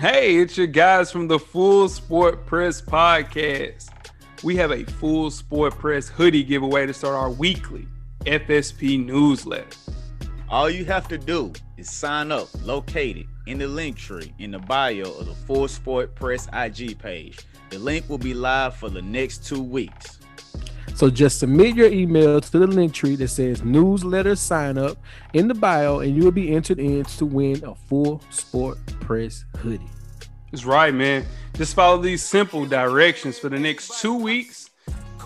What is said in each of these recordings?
Hey, it's your guys from the Full Sport Press podcast. We have a Full Sport Press hoodie giveaway to start our weekly FSP newsletter. All you have to do is sign up located in the link tree in the bio of the Full Sport Press IG page. The link will be live for the next two weeks. So just submit your email to the link tree that says newsletter sign up in the bio, and you will be entered in to win a full sport press hoodie. That's right, man. Just follow these simple directions for the next two weeks.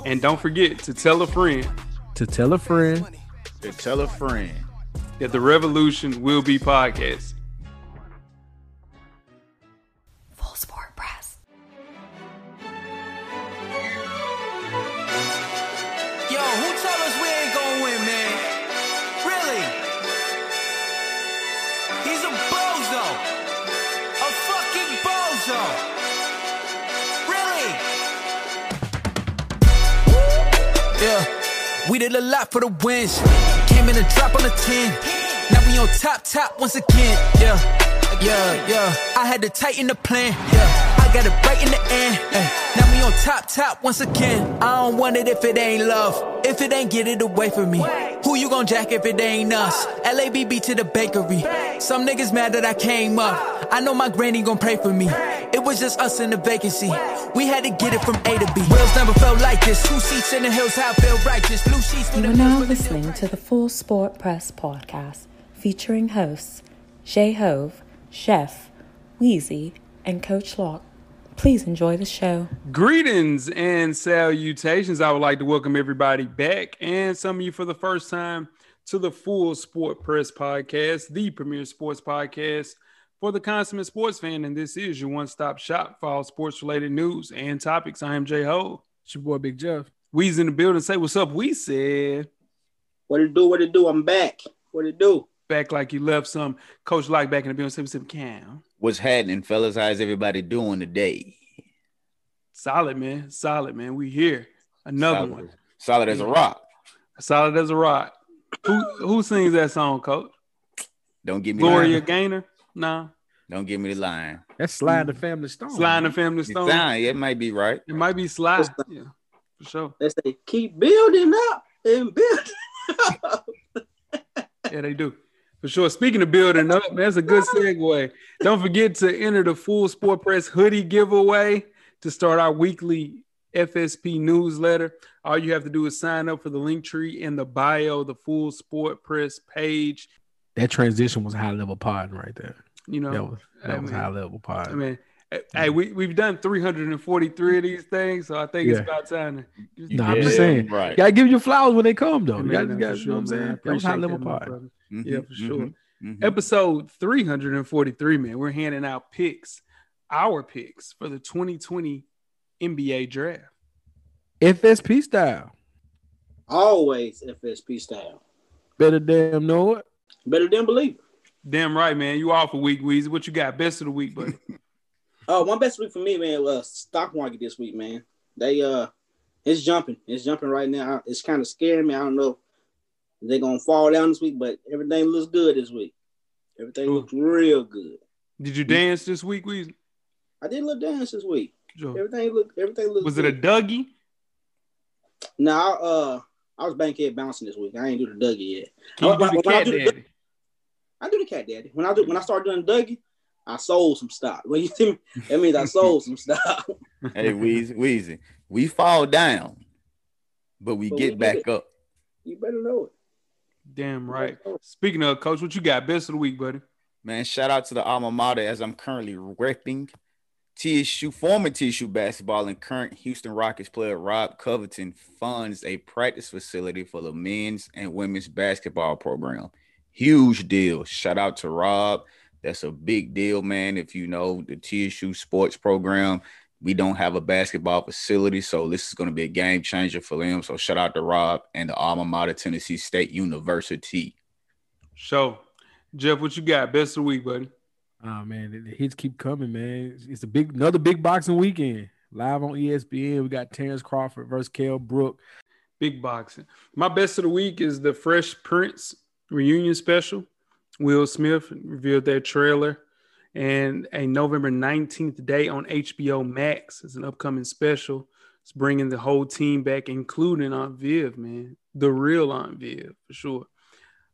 And don't forget to tell a friend To tell a friend, To tell a friend. that the revolution will be podcast. Did a lot for the wins. Came in a drop on the 10. Now we on top, top once again. Yeah. Yeah, yeah. I had to tighten the plan. Yeah. Got it right in the end. Ay. Now we on top, top once again. I don't want it if it ain't love. If it ain't get it away from me. Who you gon' jack if it ain't us? LABB to the bakery. Some niggas mad that I came up. I know my granny gon' pray for me. It was just us in the vacancy. We had to get it from A to B. Wheels never felt like this. Two seats in the hills, how I feel righteous. Blue sheets You are now listening to the Full Sport Press podcast featuring hosts Jay Hove, Jeff, Weezy, and Coach Lock. Please enjoy the show. Greetings and salutations. I would like to welcome everybody back and some of you for the first time to the Full Sport Press Podcast, the premier sports podcast for the consummate sports fan. And this is your one stop shop for all sports related news and topics. I am Jay Ho. it's your boy Big Jeff. We's in the building. Say what's up. We said What it do? What it do? I'm back. What it do? back like you left some. Coach like back in the building. Say what's up, Cam. What's happening, fellas? How's everybody doing today? Solid, man. Solid, man. We here. Another Solid, one. solid as a rock. Solid as a rock. Who who sings that song, Coach? Don't give me Gloria line. Gaynor? No. Don't give me the line. That's slide the family stone. Sly and the Family It's Stone. down. It might be right. It might be Sly. Yeah, for sure. They say keep building up and building. up. Yeah, they do. For sure. Speaking of building up, man, that's a good segue. Don't forget to enter the full Sport Press hoodie giveaway to start our weekly FSP newsletter. All you have to do is sign up for the link tree in the bio, the full Sport Press page. That transition was high level pod right there. You know, That was that I was mean- high level pod. I mean, hey, we, we've done 343 of these things, so I think it's about time. To, Nah, I'm just saying. Right. gotta give you flowers when they come though. Hey, You man, gotta, for you gotta, you know what I'm saying? That was high Appreciate level that, my pod. brother. Mhm, Yeah, for sure. mhm, mhm. Episode 343, man. We're handing out picks, our picks for the 2020 NBA draft. FSP style. Always FSP style. Better damn know it. Better than believe it. Damn right, man. You off a week, Weezy. What you got? Best of the week, buddy. Uh, one best week for me, man, was stock market this week, man. They uh, it's jumping. It's jumping right now. It's kind of scaring me. I don't know if they're gonna fall down this week, but everything looks good this week. Everything Ooh. looks real good. Did you dance this week, Weezy? I did a little dance this week. Sure. Everything look. Everything looks. Was it a. Dougie? No, I, uh, I was bankhead bouncing this week. I ain't do the Dougie yet. Oh, do I cat do the- daddy? I do the cat daddy. When I do when I started doing Dougie, I sold some stock. Well, you think that means I sold some stock. Hey, Weezy, Weezy, we fall down, but we But get we back it. up. you better know it. Damn right. Speaking of coach, what you got? Best of the week, buddy. Man, shout out to the alma mater as I'm currently repping TSU, former TSU basketball and current Houston Rockets player Rob Covington funds a practice facility for the men's and women's basketball program. Huge deal. Shout out to Rob. That's a big deal, man. If you know the TSU sports program, we don't have a basketball facility, so this is going to be a game changer for them. So shout out to Rob and the alma mater, Tennessee State University. So, Jeff, what you got? Best of the week, buddy. Oh man, the hits keep coming, man. It's, it's a big another big boxing weekend. Live on ESPN. We got Terence Crawford versus Kell Brook. Big boxing. My best of the week is the Fresh Prince reunion special. Will Smith revealed their trailer And a November 19th day on HBO Max is an upcoming special. It's bringing the whole team back, including Aunt Viv, man. The real Aunt Viv, for sure.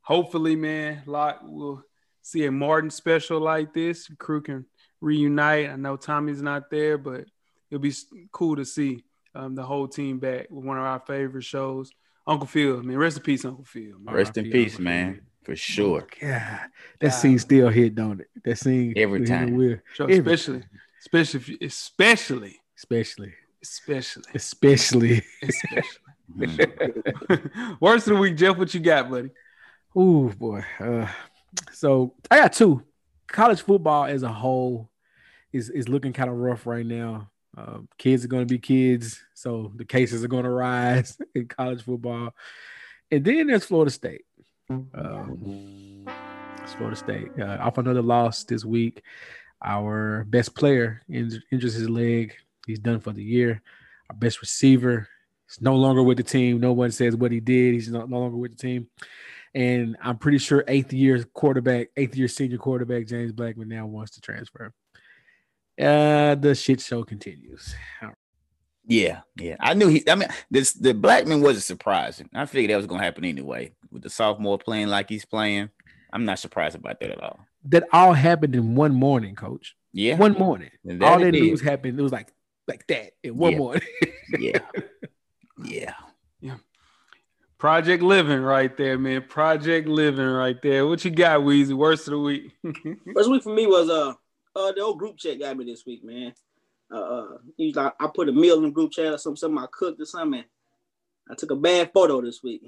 Hopefully, man, Lock will see a Martin special like this. The crew can reunite. I know Tommy's not there, but it'll be cool to see um, the whole team back with one of our favorite shows. Uncle Phil, man, rest in peace, Uncle Phil. man. Rest in peace, Uncle man, Phil. For sure. Yeah, that God. scene still hit, don't it? That scene Every with him and time. Will, Sure, Every especially, especially, you, especially, especially, especially, especially. especially. Worst of the week, Jeff. What you got, buddy? Ooh, boy. Uh, so I got two. College football as a whole is is looking kind of rough right now. Uh, kids are going to be kids, so the cases are going to rise in college football. And then there's Florida State. Um, Florida State uh, off another loss this week. Our best player inj- injures his leg. He's done for the year. Our best receiver is no longer with the team. No one says what he did. He's no, no longer with the team. And I'm pretty sure eighth year quarterback, eighth year senior quarterback James Blackman now wants to transfer. Uh, the shit show continues. Yeah, yeah. I knew he. I mean, this the Blackman wasn't surprising. I figured that was gonna happen anyway. With the sophomore playing like he's playing, I'm not surprised about that at all. That all happened in one morning, coach. Yeah, One morning. And all that that it news is. happened. It was like like that in one Yeah. morning. yeah, yeah. Yeah. Project Living right there, man. Project Living right there. What you got, Weezy? Worst of the week. First week for me was uh uh the old group chat got me this week, man. Uh, uh you like I put a meal in the group chat or something, something I cooked or something. I took a bad photo this week.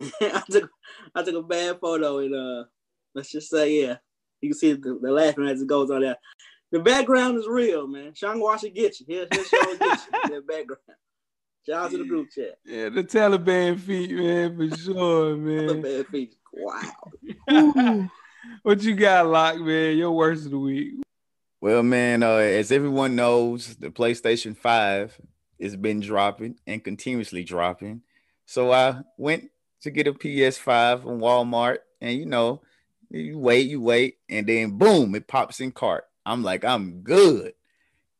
I took I took a bad photo and uh let's just say yeah, you can see the, the laughing as it goes on there. The background is real, man. Sean Wash will get you. He'll, he'll Sean get you that background. Shout out to the group chat. yeah, the Taliban feet, man, for sure, man. bad feet. Wow. what you got, Lock, man? Your worst of the week. Well, man, uh, as everyone knows, the PlayStation 5 has been dropping and continuously dropping. So I went to get a PS5 from Walmart, and you know, you wait, you wait, and then boom, it pops in cart. I'm like, I'm good.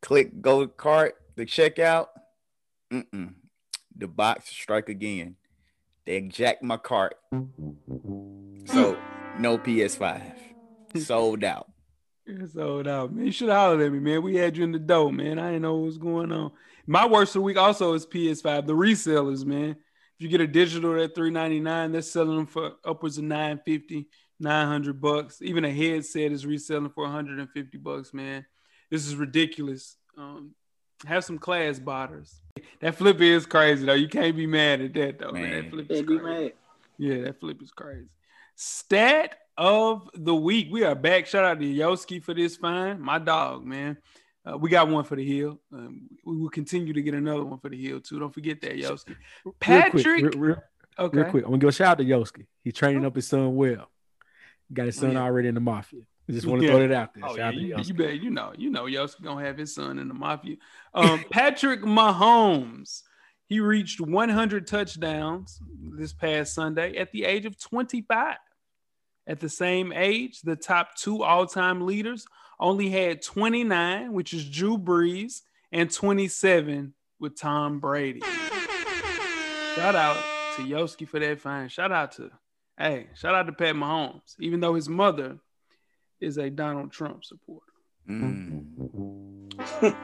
Click go to cart, the checkout. Mm-mm. The box strike again. They jacked my cart. So no PS5. Sold out. It's sold out, man. You should have hollered at me, man. We had you in the dough, man. I didn't know what was going on. My worst of the week also is PS5. The resellers, man. If you get a digital at 399, they're selling them for upwards of 950, 900 bucks. Even a headset is reselling for 150 bucks, man. This is ridiculous. Um, have some class botters. That flip is crazy though. You can't be mad at that though, man. Man. That flip is crazy. Yeah, that flip is crazy. Stat of the week. We are back. Shout out to Yoski for this fine. My dog, man. Uh, we got one for the hill. Um, we will continue to get another one for the hill too. Don't forget that, Yoski. Patrick. real quick, real, real- okay. real quick. I'm gonna go shout out to Yoski. He's training up his son well. Got his son Yeah. already in the mafia. I just want to Yeah. throw that out there. Oh, shout yeah, out to you, you bet you know, you know, Yoski gonna have his son in the mafia. Um, Patrick Mahomes, he reached 100 touchdowns this past Sunday at the age of 25. At the same age, the top two all-time leaders only had 29, which is Drew Brees, and 27 with Tom Brady. Shout out to Yoski for that fine. Shout out to, hey, shout out to Pat Mahomes, even though his mother is a Donald Trump supporter. Mm.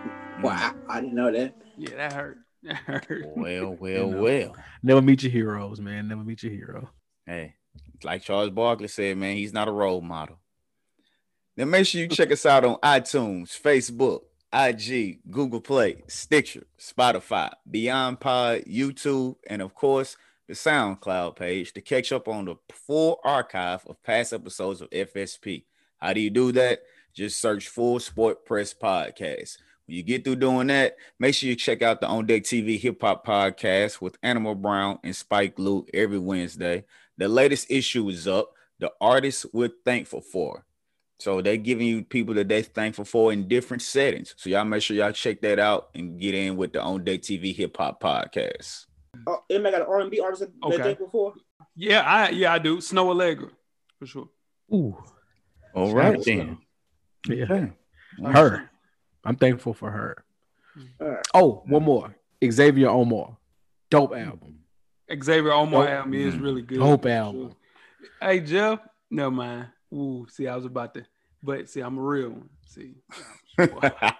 Wow, I didn't know that. Yeah, that hurt. That hurt. Well, well, You know. well. Never meet your heroes, man. Never meet your hero. Hey, like Charles Barkley said, man, he's not a role model. Then make sure you check us out on iTunes, Facebook, IG, Google Play, Stitcher, Spotify, Beyond Pod, YouTube, and of course, the SoundCloud page to catch up on the full archive of past episodes of FSP. How do you do that? Just search Full Sport Press Podcast. When you get through doing that, make sure you check out the On Deck TV Hip Hop Podcast with Animal Brown and Spike Lee every Wednesday. The latest issue is up. The artists we're thankful for. So they're giving you people that they're thankful for in different settings. So y'all make sure y'all check that out and get in with the On Deck TV Hip Hop Podcast. Oh, anybody got an R&B artist that Okay. they thankful for? Yeah, I yeah I do. Snoh Aalegra for sure. Ooh, All Shout right out then. Yeah, Okay. her. I'm thankful for her. Alright. Oh, one more. Xavier Omar. Dope album. Xavier Omar Dope. album is Mhm. really good. Hope for album. sure. Hey Jeff, no mind. Ooh, see, I was about to, but see, I'm a real one. See, I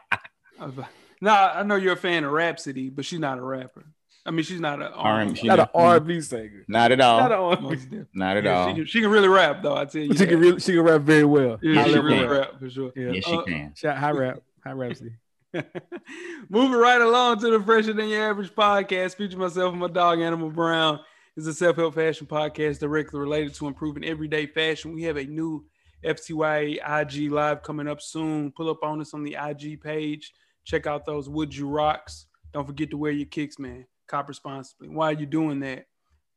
no, I know you're a fan of Rapsody, but she's not a rapper. I mean, she's not a R&B. She Not an know- R&B singer. Not at all. Not an R&B. Not at Yeah, all. She, can, she can really rap though. I tell you, She can really, she can rap very well. Yeah, High she can. really level rap. rap for sure. Yeah. Yes, she Uh, can. Shout- High rap. High rhapsody. Moving right along to the Fresher Than Your Average podcast, featuring myself and my dog Animal Brown. is a self-help fashion podcast directly related to improving everyday fashion. We have a new FTY IG live coming up soon. Pull up on us on the IG page. Check out those Would You Rocks. Don't forget to wear your kicks, man. Cop responsibly. Why are you're doing that,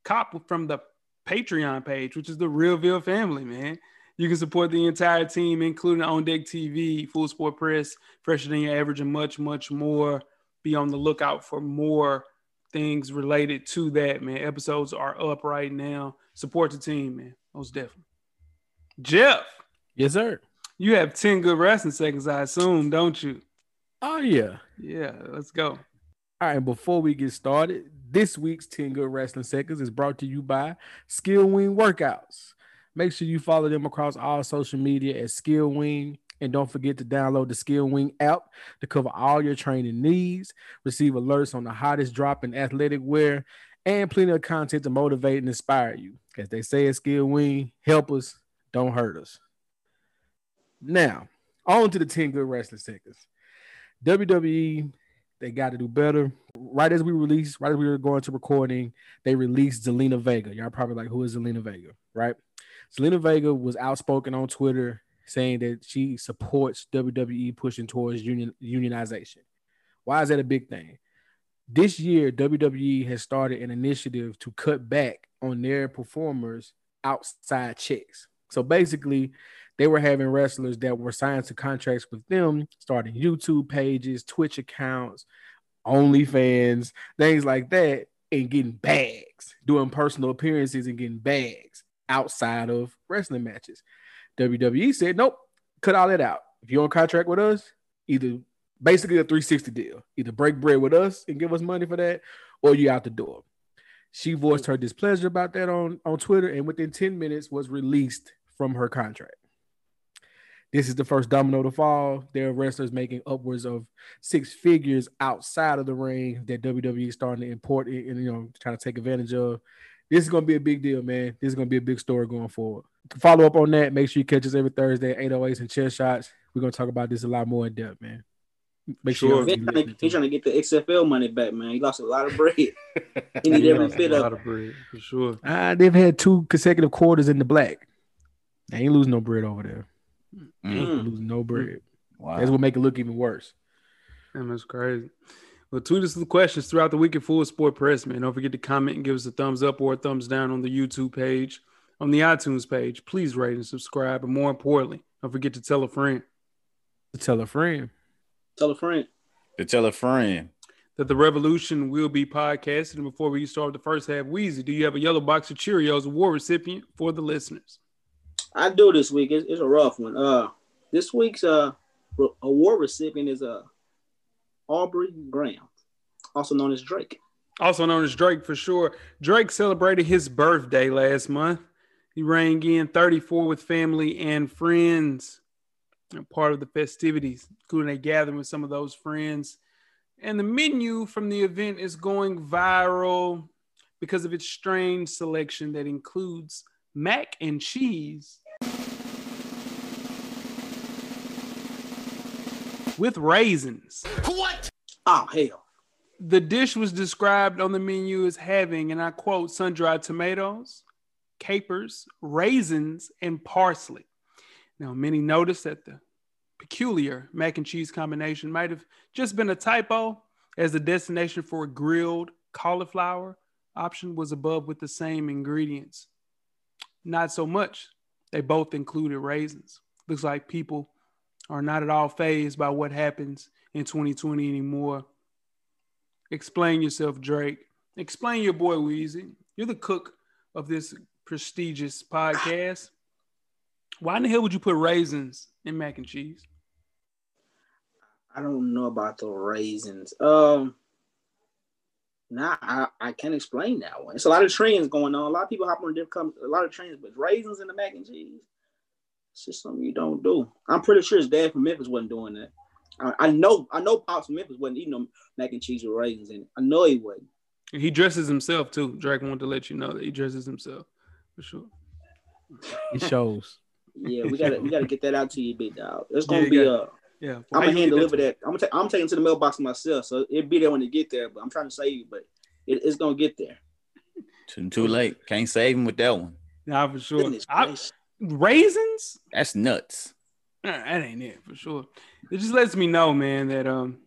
cop from the Patreon page, which is the real Realville family, man. You can support the entire team, including On Deck TV, Full Sport Press, Fresher Than Your Average, and much, much more. Be on the lookout for more things related to that, man. Episodes are up right now. Support the team, man. Most definitely. Jeff, Yes, sir. you have 10 good wrestling seconds, I assume, don't you? Oh yeah. Yeah, let's go. All right, before we get started, this week's 10 Good Wrestling Seconds is brought to you by Skill Wing Workouts. Make sure you follow them across all social media at Skill Wing. And don't forget to download the Skill Wing app to cover all your training needs, receive alerts on the hottest drop in athletic wear, and plenty of content to motivate and inspire you. As they say at Skill Wing, help us, don't hurt us. Now, on to the 10 Good Wrestling Seconds. WWE they got to do better. Right as we released, right as we were going to recording, they released Zelina Vega. Y'all probably like, who is Zelina Vega, right? Zelina Vega was outspoken on Twitter saying that she supports WWE pushing towards union unionization. Why is that a big thing? This year, WWE has started an initiative to cut back on their performers' outside checks. So basically, they were having wrestlers that were signed to contracts with them, starting YouTube pages, Twitch accounts, OnlyFans, things like that, and getting bags, doing personal appearances and getting bags outside of wrestling matches. WWE said, nope, cut all that out. If you're on contract with us, either basically a 360 deal, either break bread with us and give us money for that, or you out the door. She voiced her displeasure about that on, on Twitter, and within 10 minutes was released from her contract. This is the first domino to fall. There are wrestlers making upwards of six figures outside of the ring that WWE is starting to import and you know trying to take advantage of. This is gonna be a big deal, man. This is gonna be a big story going forward. To follow up on that, make sure you catch us every Thursday at 808s and chair shots. We're gonna talk about this a lot more in depth, man. Make sure, Sure. y'all He's trying, to, listening he's trying to get the XFL money back, man. He lost a lot of bread. He He need every lost bit a of lot of bread, for sure. it. Ah, they've had two consecutive quarters in the black. They ain't losing no bread over there. Mm. Mm. Losing no bread. Wow. That's what make it look even worse. Damn, that's crazy. Well, tweet us the questions throughout the week at Full Sport Press, man. Don't forget to comment and give us a thumbs up or a thumbs down on the YouTube page, on the iTunes page. Please rate and subscribe. And more importantly, don't forget to tell a friend To Tell a friend. Tell a friend. To tell a friend. that the revolution will be podcasted. And before we start the first half, Weezy, do you have a yellow box of Cheerios award recipient for the listeners? I do this week. It's, it's a rough one. Uh, this week's uh re- award recipient is uh Aubrey Graham, also known as Drake. Also known as Drake for sure. Drake celebrated his birthday last month. He rang in 34 with family and friends. And part of the festivities, including a gathering with some of those friends. And the menu from the event is going viral because of its strange selection that includes mac and cheese with raisins. What? Oh hell. The dish was described on the menu as having, and I quote, sun dried tomatoes, capers, raisins, and parsley. Now, many noticed that the peculiar mac and cheese combination might have just been a typo, as the destination for a grilled cauliflower option was above with the same ingredients. Not so much. They both included raisins. Looks like people are not at all phased by what happens in 2020 anymore. Explain yourself, Drake. Explain your boy Weezy. You're the cook of this prestigious podcast. Why in the hell would you put raisins in mac and cheese? I don't know about the raisins. Um, nah, I, I can't explain that one. It's a lot of trends going on. A lot of people hop on different a lot of trends, but raisins in the mac and cheese. It's just something you don't do. I'm pretty sure his dad from Memphis wasn't doing that. I, I know, I know, Pops from Memphis wasn't eating no mac and cheese with raisins in it. I know he wasn't. He dresses himself too. Drake wanted to let you know that he dresses himself for sure. It shows. Yeah, we gotta we gotta get that out to you, big dog. It's gonna Yeah, be you uh Yeah, I'm gonna hand get deliver to- that. I'm gonna ta- I'm taking it to the mailbox myself, so it'll be there when it get there. But I'm trying to save you, but it, it's gonna get there. Too, too late. Can't save him with that one. Nah, for sure. Goodness I- gracious. Raisins? That's nuts. That ain't it for sure. It just lets me know, man, that um,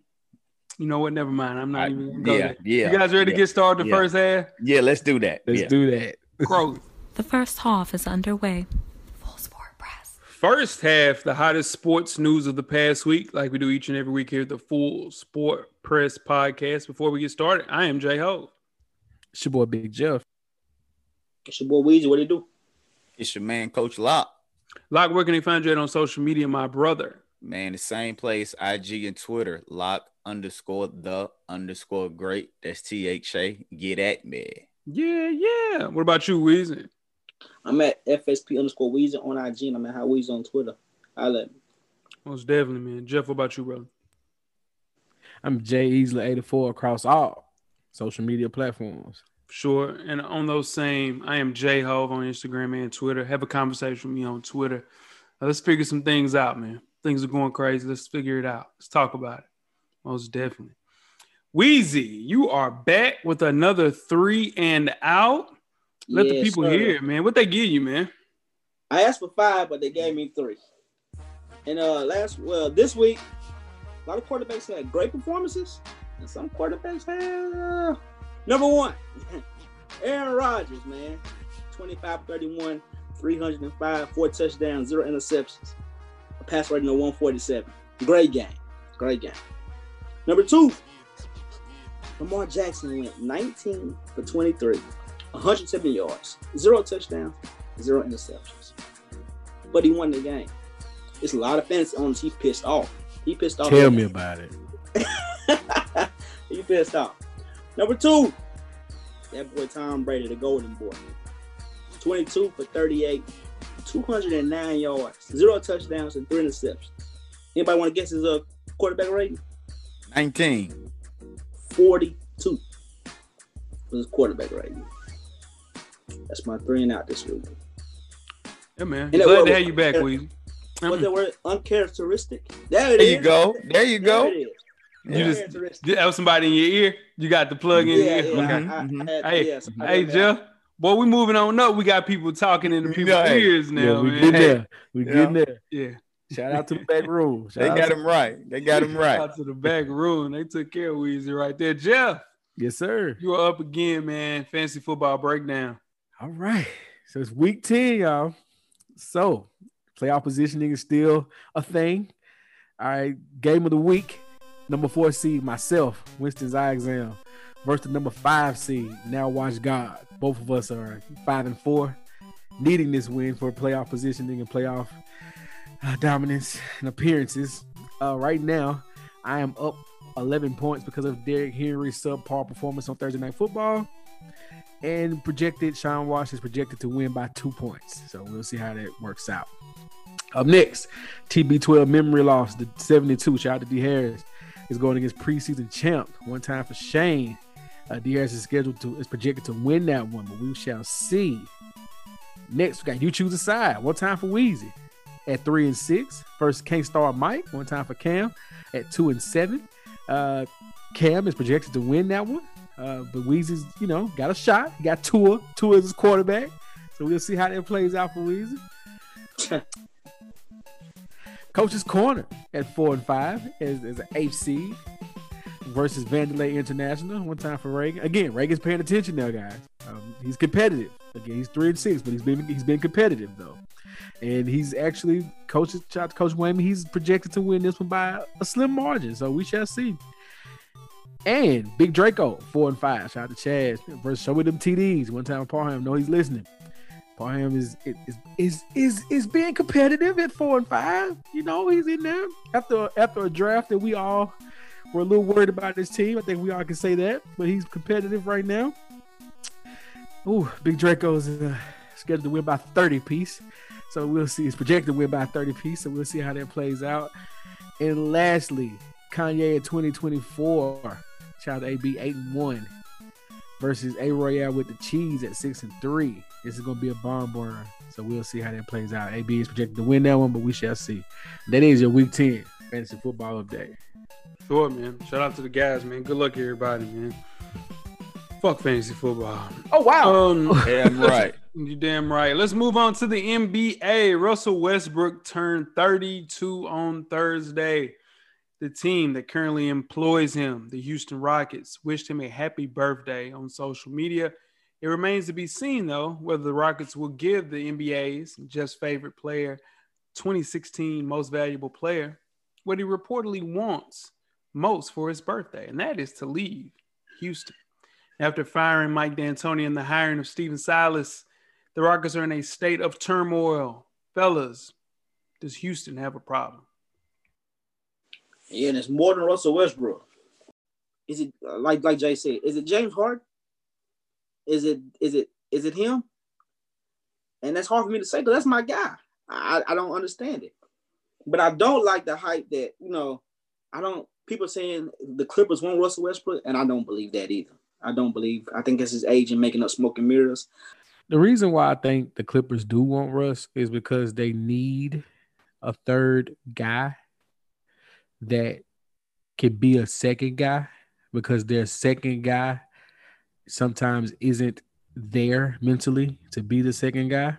you know what? Never mind. I'm not I- even gonna go yeah, there. yeah. You guys ready yeah. to get started the yeah. first half? Yeah, let's do that. Let's yeah. do that. Crow. The first half is underway. Full Sport Press. First half, the hottest sports news of the past week, like we do each and every week here at the Full Sport Press Podcast. Before we get started, I am J Ho. It's your boy Big Jeff. It's your boy Weezy. What do you do? It's your man, Coach Lock. Lock, where can they find you at on social media, my brother? Man, the same place, IG and Twitter, lock underscore the underscore great. That's T H A. Get at me. Yeah, yeah. What about you, Weezy? I'm at FSP underscore Weezy on IG, and I'm at How Weezy on Twitter. I let Most definitely, man. Jeff, what about you, brother? I'm Jay Easley 84 across all social media platforms. Sure. And on those same, I am J Hove on Instagram and Twitter. Have a conversation with me on Twitter. Let's figure some things out, man. Things are going crazy. Let's figure it out. Let's talk about it. Most definitely. Weezy, you are back with another three and out. Let the people sir. hear it, man. What they give you, man? I asked for five, but they gave me three. And uh last well this week, a lot of quarterbacks had great performances, and some quarterbacks had uh, number one, Aaron Rodgers, man. 25 31, 305, four touchdowns, zero interceptions, a pass rating of 147. Great game. Great game. Number two, Lamar Jackson went 19 for 23, 170 yards, zero touchdowns, zero interceptions. But he won the game. It's a lot of fantasy owners. He pissed off. He pissed off. Tell me about it. he pissed off. Number two, that boy Tom Brady, the golden boy. 22 for 38, 209 yards, zero touchdowns, and three interceptions. Anybody want to guess his uh, quarterback rating? 19. 42 was his quarterback rating. That's my three and out this week. Yeah, man. And that Glad word to have you back, Weezy. What's that word? Uncharacteristic. There it There is. you go. There you There go. It is. You just Uncharacteristic. that was somebody in your ear. You got the plug in yeah, your yeah. ear. Okay. I- I-. I had- Hey, yes, Hey, did that. Jeff. Boy, we moving on up. We got people talking in the people's Yeah, ears now, yeah, we man. getting Hey, there. We Yeah. getting there. Yeah. Shout out to the back room. Shout They got to- him right. They got him Shout right. out to the back room. They took care of Weezy right there. Jeff, Yes, sir. you are up again, man. Fancy football breakdown. All right. So it's week 10, y'all. So playoff positioning is still a thing. All right. Game of the week. Number four seed, myself, Winston's eye exam, versus the number five seed, now watch God. Both of us are five and four, needing this win for playoff positioning and playoff uh, dominance and appearances. Uh, right now, I am up 11 points because of Derrick Henry's subpar performance on Thursday Night Football and projected Sean Wash is projected to win by two points. So we'll see how that works out. Up next, TB12 memory loss, the 72. Shout out to D Harris is going against preseason champ. One time for Shane. Uh, D Harris is scheduled to is projected to win that one, but we shall see. Next, we got you choose a side. One time for Weezy at three and six. First, Can't Star Mike. One time for Cam at two and seven. Uh, Cam is projected to win that one. Uh, but Weezy's, you know, got a shot. He got Tua. Tua is his quarterback. So we'll see how that plays out for Weezy. Coach's Corner at four and five an eighth seed versus Vanderlei International. One time for Reagan. Again, Reagan's paying attention now, guys. Um, he's competitive. Again, he's three and six, but he's been he's been competitive though. And he's actually coach shout to Coach Wayman. He's projected to win this one by a slim margin. So we shall see. And Big Draco, four and five. Shout out to Chaz versus Show Me Them TDs. One time for Parham. Know he's listening. Parham is is is is is being competitive at four and five. You know, he's in there after after a draft that we all were a little worried about this team. I think we all can say that, but he's competitive right now. Ooh, Big Draco's uh, scheduled to win by 30 piece. So we'll see. He's projected to win by 30 piece. So we'll see how that plays out. And lastly, Kanye in 2024. child AB 8 and 1 versus A Royale with the cheese at 6 and 3. This is gonna be a barn burner. So we'll see how that plays out. AB is projected to win that one, but we shall see. That is your week 10 fantasy football update. Sure, man. Shout out to the guys, man. Good luck, everybody, man. Fuck fantasy football. Oh wow. Um, Damn right. you damn right. Let's move on to the NBA. Russell Westbrook turned 32 on Thursday. The team that currently employs him, the Houston Rockets, wished him a happy birthday on social media. It remains to be seen, though, whether the Rockets will give the NBA's just favorite player, 2016 most valuable player, what he reportedly wants most for his birthday, and that is to leave Houston. After firing Mike D'Antoni and the hiring of Stephen Silas, the Rockets are in a state of turmoil. Fellas, does Houston have a problem? Yeah, and it's more than Russell Westbrook. Is it uh, like like Jay said? Is it James Harden? Is it is it is it him? And that's hard for me to say because that's my guy. I, I don't understand it, but I don't like the hype that you know. I don't people saying the Clippers want Russell Westbrook, and I don't believe that either. I don't believe. I think it's his agent making up smoke and mirrors. The reason why I think the Clippers do want Russ is because they need a third guy that could be a second guy because their second guy sometimes isn't there mentally to be the second guy.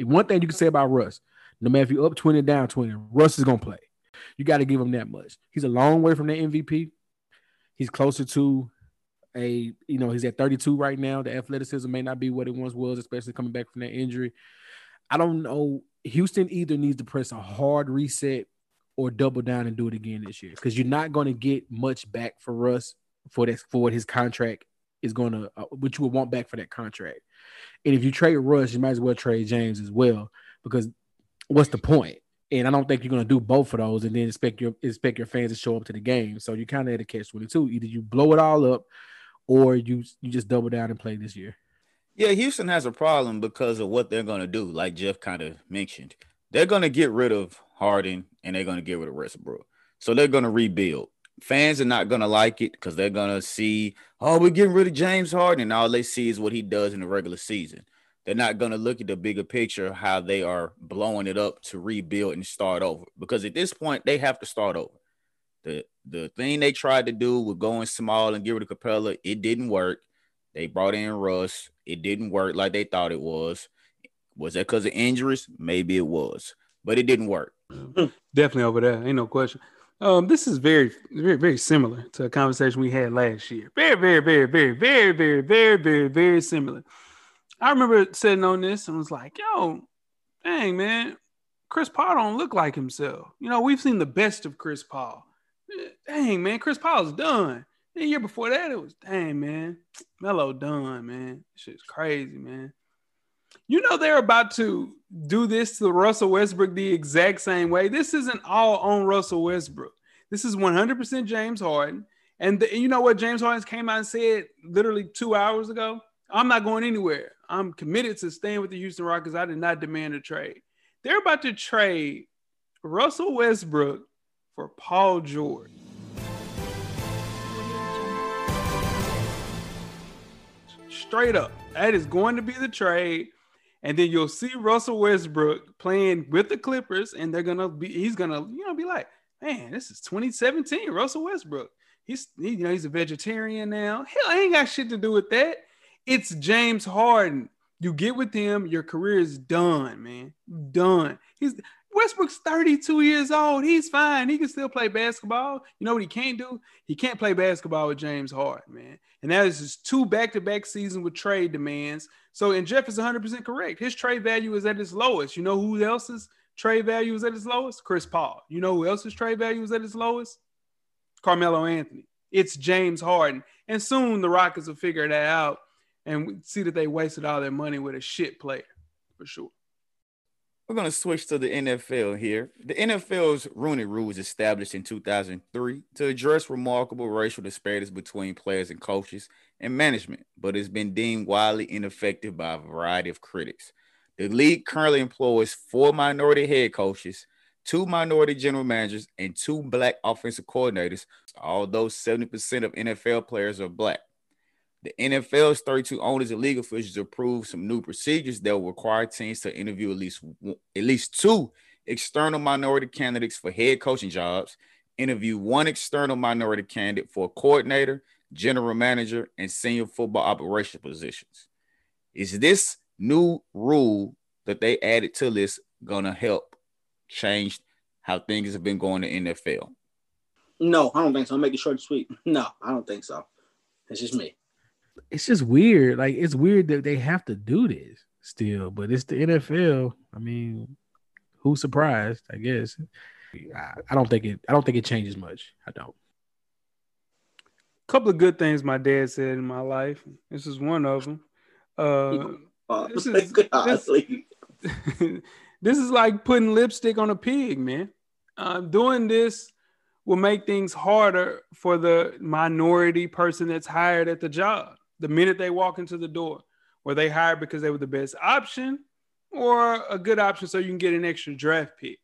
One thing you can say about Russ, no matter if you're up 20 down 20, Russ is gonna play. You got to give him that much. He's a long way from the MVP. He's closer to a, you know, he's at 32 right now. The athleticism may not be what it once was, especially coming back from that injury. I don't know. Houston either needs to press a hard reset or double down and do it again this year because you're not going to get much back for Russ for this for what his contract is going to, uh, what you would want back for that contract. And if you trade Russ, you might as well trade James as well because what's the point? And I don't think you're going to do both of those and then expect your expect your fans to show up to the game. So you kind of had a catch twenty two. Either you blow it all up, or you you just double down and play this year. Yeah, Houston has a problem because of what they're going to do. Like Jeff kind of mentioned, they're going to get rid of Harden and they're going to get rid of Westbrook. So they're going to rebuild. Fans are not going to like it because they're going to see, oh, we're getting rid of James Harden. And all they see is what he does in the regular season. They're not going to look at the bigger picture, how they are blowing it up to rebuild and start over. Because at this point, they have to start over. The the thing they tried to do with going small and get rid of Capela, it didn't work. They brought in Russ. It didn't work like they thought it was. Was that because of injuries? Maybe it was, but it didn't work. Definitely over there. Ain't no question. Um, this is very, very, very similar to a conversation we had last year. Very, very, very, very, very, very, very, very, very similar. I remember sitting on this and was like, yo, dang, man, Chris Paul don't look like himself. You know, we've seen the best of Chris Paul. Dang, man, Chris Paul's done. The year before that, it was dang, man, Melo done, man. Shit's crazy, man. You know they're about to do this to Russell Westbrook the exact same way. This isn't all on Russell Westbrook. This is 100% James Harden. And, the, you know what James Harden came out and said literally two hours ago? I'm not going anywhere. I'm committed to staying with the Houston Rockets. I did not demand a trade. They're about to trade Russell Westbrook for Paul George. Straight up. That is going to be the trade. And then you'll see Russell Westbrook playing with the Clippers, and they're gonna be he's gonna, you know, be like, man, this is 2017, Russell Westbrook. He's he, you know, he's a vegetarian now. Hell, I ain't got shit to do with that. It's James Harden. You get with him, your career is done, man. Done. He's Westbrook's 32 years old. He's fine. He can still play basketball. You know what he can't do? He can't play basketball with James Harden, man. And that is his two back-to-back seasons with trade demands. So, and Jeff is 100% correct. His trade value is at its lowest. You know who else's trade value is at its lowest? Chris Paul. You know who else's trade value is at its lowest? Carmelo Anthony. It's James Harden. And soon the Rockets will figure that out and see that they wasted all their money with a shit player. for sure. We're going to switch to the NFL here. The NFL's Rooney Rule was established in 2003 to address remarkable racial disparities between players and coaches and management, but it's been deemed widely ineffective by a variety of critics. The league currently employs four minority head coaches, two minority general managers, and two black offensive coordinators, although 70% of NFL players are black. The NFL's 32 owners and league officials approved some new procedures that will require teams to interview at least at least two external minority candidates for head coaching jobs, interview one external minority candidate for a coordinator, general manager, and senior football operation positions. Is this new rule that they added to this gonna help change how things have been going in the NFL? No, I don't think so. I'm making short and sweet. No, I don't think so. It's just me it's just weird. Like it's weird that they have to do this still, but it's the NFL. I mean, who's surprised? I guess. I, I don't think it. I don't think it changes much. I don't. A couple of good things my dad said in my life. This is one of them. Uh, uh this, is, this, this, is like putting lipstick on a pig, man. Uh, doing this will make things harder for the minority person that's hired at the job the minute they walk into the door? Were they hired because they were the best option or a good option so you can get an extra draft pick?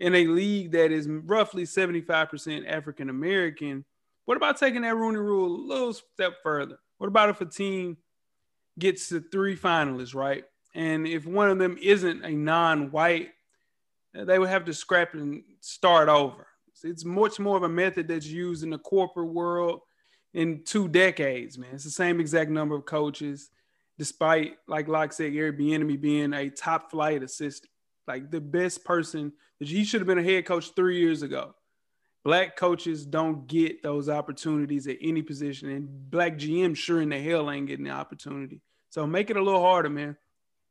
In a league that is roughly 75% African American, what about taking that Rooney rule a little step further? What about if a team gets to three finalists, right? And if one of them isn't a non white, they would have to scrap and start over. It's much more of a method that's used in the corporate world in two decades, man. It's the same exact number of coaches, despite, like Lock said, Gary Bieniemy being a top flight assistant, like the best person that he should have been a head coach three years ago. Black coaches don't get those opportunities at any position, and black GM sure in the hell ain't getting the opportunity. So make it a little harder, man.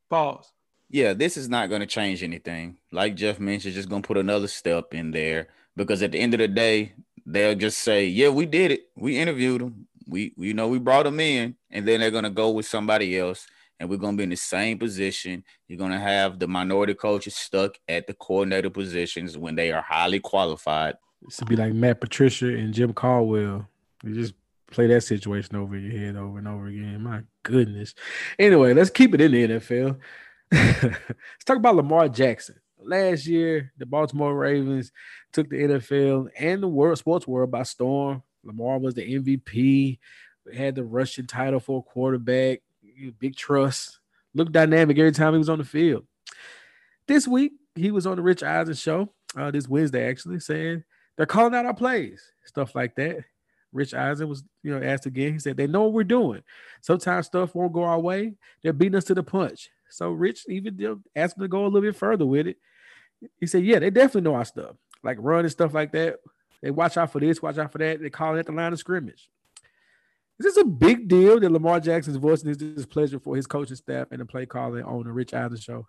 Pause. Yeah, this is not going to change anything. Like Jeff mentioned, just going to put another step in there because at the end of the day, they'll just say, "Yeah, we did it. We interviewed them. We, you know we brought them in," and then they're gonna go with somebody else, and we're gonna be in the same position. You're gonna have the minority coaches stuck at the coordinator positions when they are highly qualified. This would be like Matt Patricia and Jim Caldwell. You just play that situation over your head over and over again. My goodness. Anyway, let's keep it in the NFL. let's talk about Lamar Jackson last year, the Baltimore Ravens took the NFL and the world sports world by storm. Lamar was the MVP. Had the rushing title for a quarterback. Big trust. Looked dynamic every time he was on the field. This week, he was on the Rich Eisen show uh, this Wednesday, actually, saying they're calling out our plays, stuff like that. Rich Eisen was, you know, asked again. He said they know what we're doing. Sometimes stuff won't go our way. They're beating us to the punch. So Rich even asked him to go a little bit further with it. He said, Yeah, they definitely know our stuff, like run and stuff like that. They watch out for this, watch out for that. They call it at the line of scrimmage. Is this a big deal that Lamar Jackson's voicing his displeasure for his coaching staff and the play calling on the Rich Eisen show?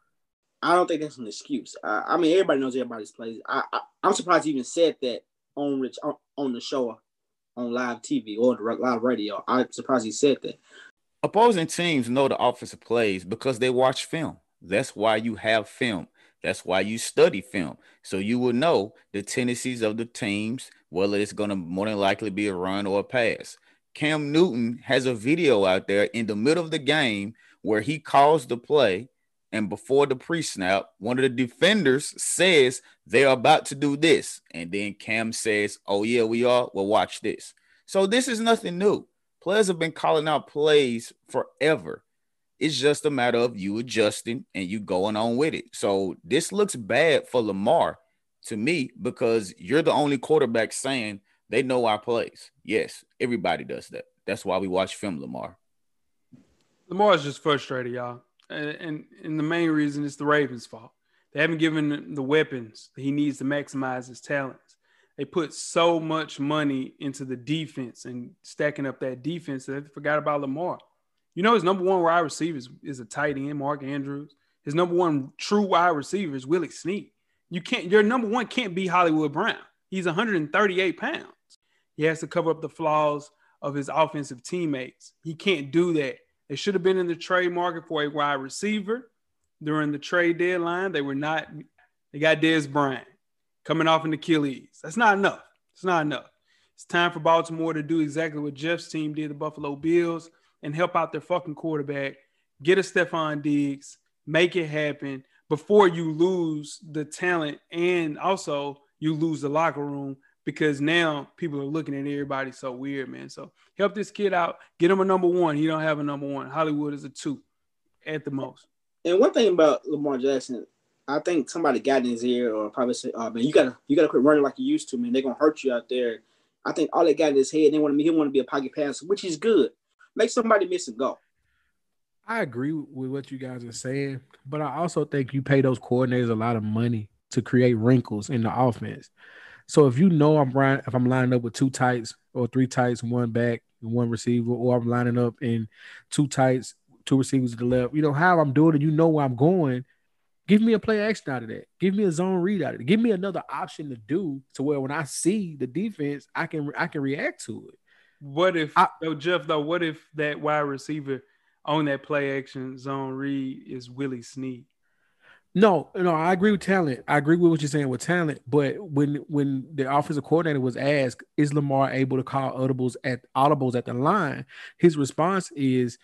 I don't think that's an excuse. I, I mean, everybody knows everybody's plays. I, I, am surprised he even said that on Rich on, on the show on live TV or the live radio. I'm surprised he said that. Opposing teams know the offensive plays because they watch film. That's why you have film. That's why you study film. So you will know the tendencies of the teams, whether it's going to more than likely be a run or a pass. Cam Newton has a video out there in the middle of the game where he calls the play. And before the pre snap, one of the defenders says they're about to do this. And then Cam says, Oh, yeah, we are. Well, watch this. So this is nothing new. Players have been calling out plays forever. It's just a matter of you adjusting and you going on with it. So this looks bad for Lamar to me because you're the only quarterback saying they know our plays. Yes, everybody does that. That's why we watch film Lamar. Lamar is just frustrated, y'all. And, and, and the main reason is the Ravens' fault. They haven't given the weapons he needs to maximize his talents. They put so much money into the defense and stacking up that defense that they forgot about Lamar. You know, his number one wide receiver is, is a tight end, Mark Andrews. His number one true wide receiver is Willie Snead. You can't, your number one can't be Hollywood Brown. He's 138 pounds. He has to cover up the flaws of his offensive teammates. He can't do that. They should have been in the trade market for a wide receiver during the trade deadline. They were not. They got Dez Bryant coming off an Achilles. That's not enough. It's not enough. It's time for Baltimore to do exactly what Jeff's team did, the Buffalo Bills, and help out their fucking quarterback. Get a Stefon Diggs, make it happen before you lose the talent and also you lose the locker room because now people are looking at everybody so weird, man. So help this kid out, get him a number one. He don't have a number one. Hollywood is a two at the most. And one thing about Lamar Jackson, I think somebody got in his ear or probably said, "Oh man, you gotta you gotta quit running like you used to, man. They're gonna hurt you out there." I think all they got in his head, they want to he want to be a pocket passer, which is good. Make somebody miss and go. I agree with what you guys are saying, but I also think you pay those coordinators a lot of money to create wrinkles in the offense. So if you know I'm right, if I'm lining up with two tights or three tights, one back, and one receiver, or I'm lining up in two tights, two receivers to the left, you know how I'm doing it. You know where I'm going. Give me a play action out of that. Give me a zone read out of it. Give me another option to do to where when I see the defense, I can I can react to it. What if I, though, Jeff? Though, what if that wide receiver on that play action zone read is Willie Snead? No, no, I agree with talent. I agree with what you're saying with talent. But when when the offensive coordinator was asked, is Lamar able to call audibles at audibles at the line? His response is,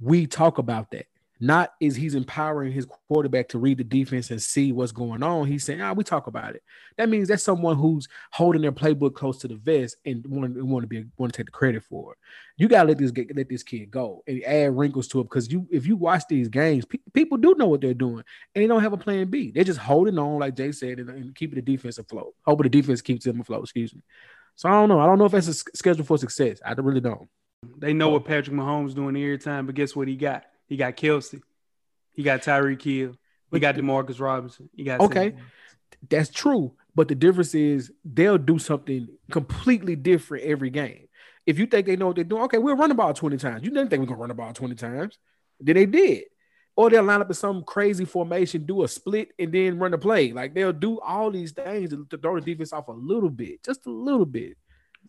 "We talk about that." Not is he's empowering his quarterback to read the defense and see what's going on. He's saying, "Ah, we talk about it." That means that's someone who's holding their playbook close to the vest and want to want to be want to take the credit for it. You gotta let this get, let this kid go and add wrinkles to it because you if you watch these games, pe- people do know what they're doing and they don't have a plan B. They're just holding on, like Jay said, and, and keeping the defense afloat. Hoping the defense keeps them afloat. Excuse me. So I don't know. I don't know if that's a schedule for success. I really don't. They know what Patrick Mahomes doing every time, but guess what he got? He got Kelce. He got Tyreek Hill. He got Demarcus Robinson. He got okay. That's true, but the difference is they'll do something completely different every game. If you think they know what they're doing, okay, we'll run the ball 20 times. You didn't think we're gonna run the ball 20 times. Then they did. Or they'll line up in some crazy formation, do a split, and then run the play. Like they'll do all these things to throw the defense off a little bit, just a little bit.